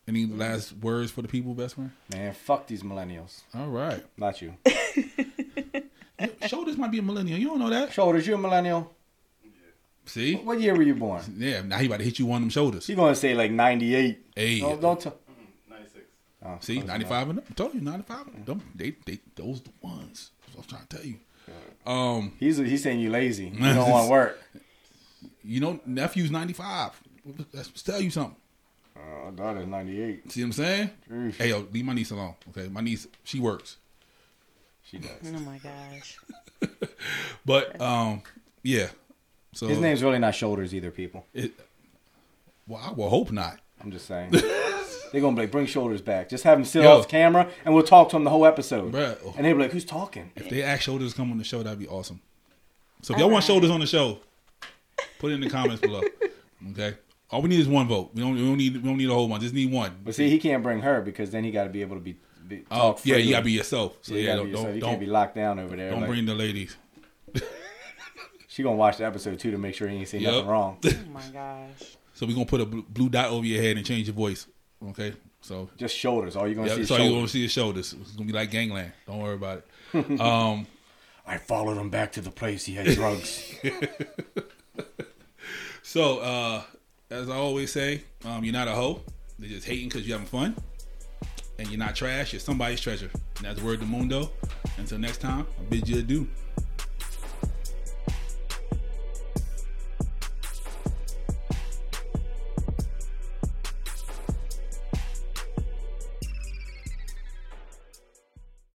any last words for the people, best friend? Man, fuck these millennials. All right. Not you. <laughs> Shoulders might be a millennial. You don't know that. Shoulders, you a millennial? See? What year were you born? Yeah, now he about to hit you on them shoulders. He gonna say like 98. Hey, Don't, don't tell. 96. Oh, see, 95 and up. I told you, 95 and up. Them, they, they, those the ones. That's what I'm trying to tell you. Um. He's he's saying you lazy. You <laughs> don't want to work. you know, nephew's 95. Let's tell you something. Uh, daughter's 98. See what I'm saying? Oof. Hey, yo, leave my niece alone. Okay, my niece, she works. She does. Oh my gosh. <laughs> But, um, yeah. So His name's really not Shoulders either, people. It, well, I will hope not. I'm just saying. <laughs> They're gonna be like, bring Shoulders back. Just have him sit Yo. off camera, and we'll talk to him the whole episode. Bruh. And they'll be like, who's talking? If they ask shoulders to come on the show, that'd be awesome. So if y'all want shoulders on the show, put it in the comments below. <laughs> Okay. All we need is one vote. We don't. We don't need. We don't need a whole one. Just need one. But see, he can't bring her because then he got to be able to be. be Oh talk yeah, you gotta be yourself. So Yeah, you yeah, gotta don't be yourself. don't You don't, can't be locked down over there. don't like- bring the ladies. <laughs> She gonna watch the episode too to make sure he ain't say Yup. nothing wrong. Oh my gosh. <laughs> So we're gonna put a blue, blue dot over your head and change your voice. Okay. So Just shoulders. All you're gonna yeah, see is so you gonna see his shoulders. It's gonna be like gangland. Don't worry about it. <laughs> um. I followed him back to the place he had drugs. <laughs> So uh, as I always say, um, you're not a hoe. They're just hating because you're having fun. And you're not trash. You're somebody's treasure. And that's word to mundo. Until next time, I bid you adieu.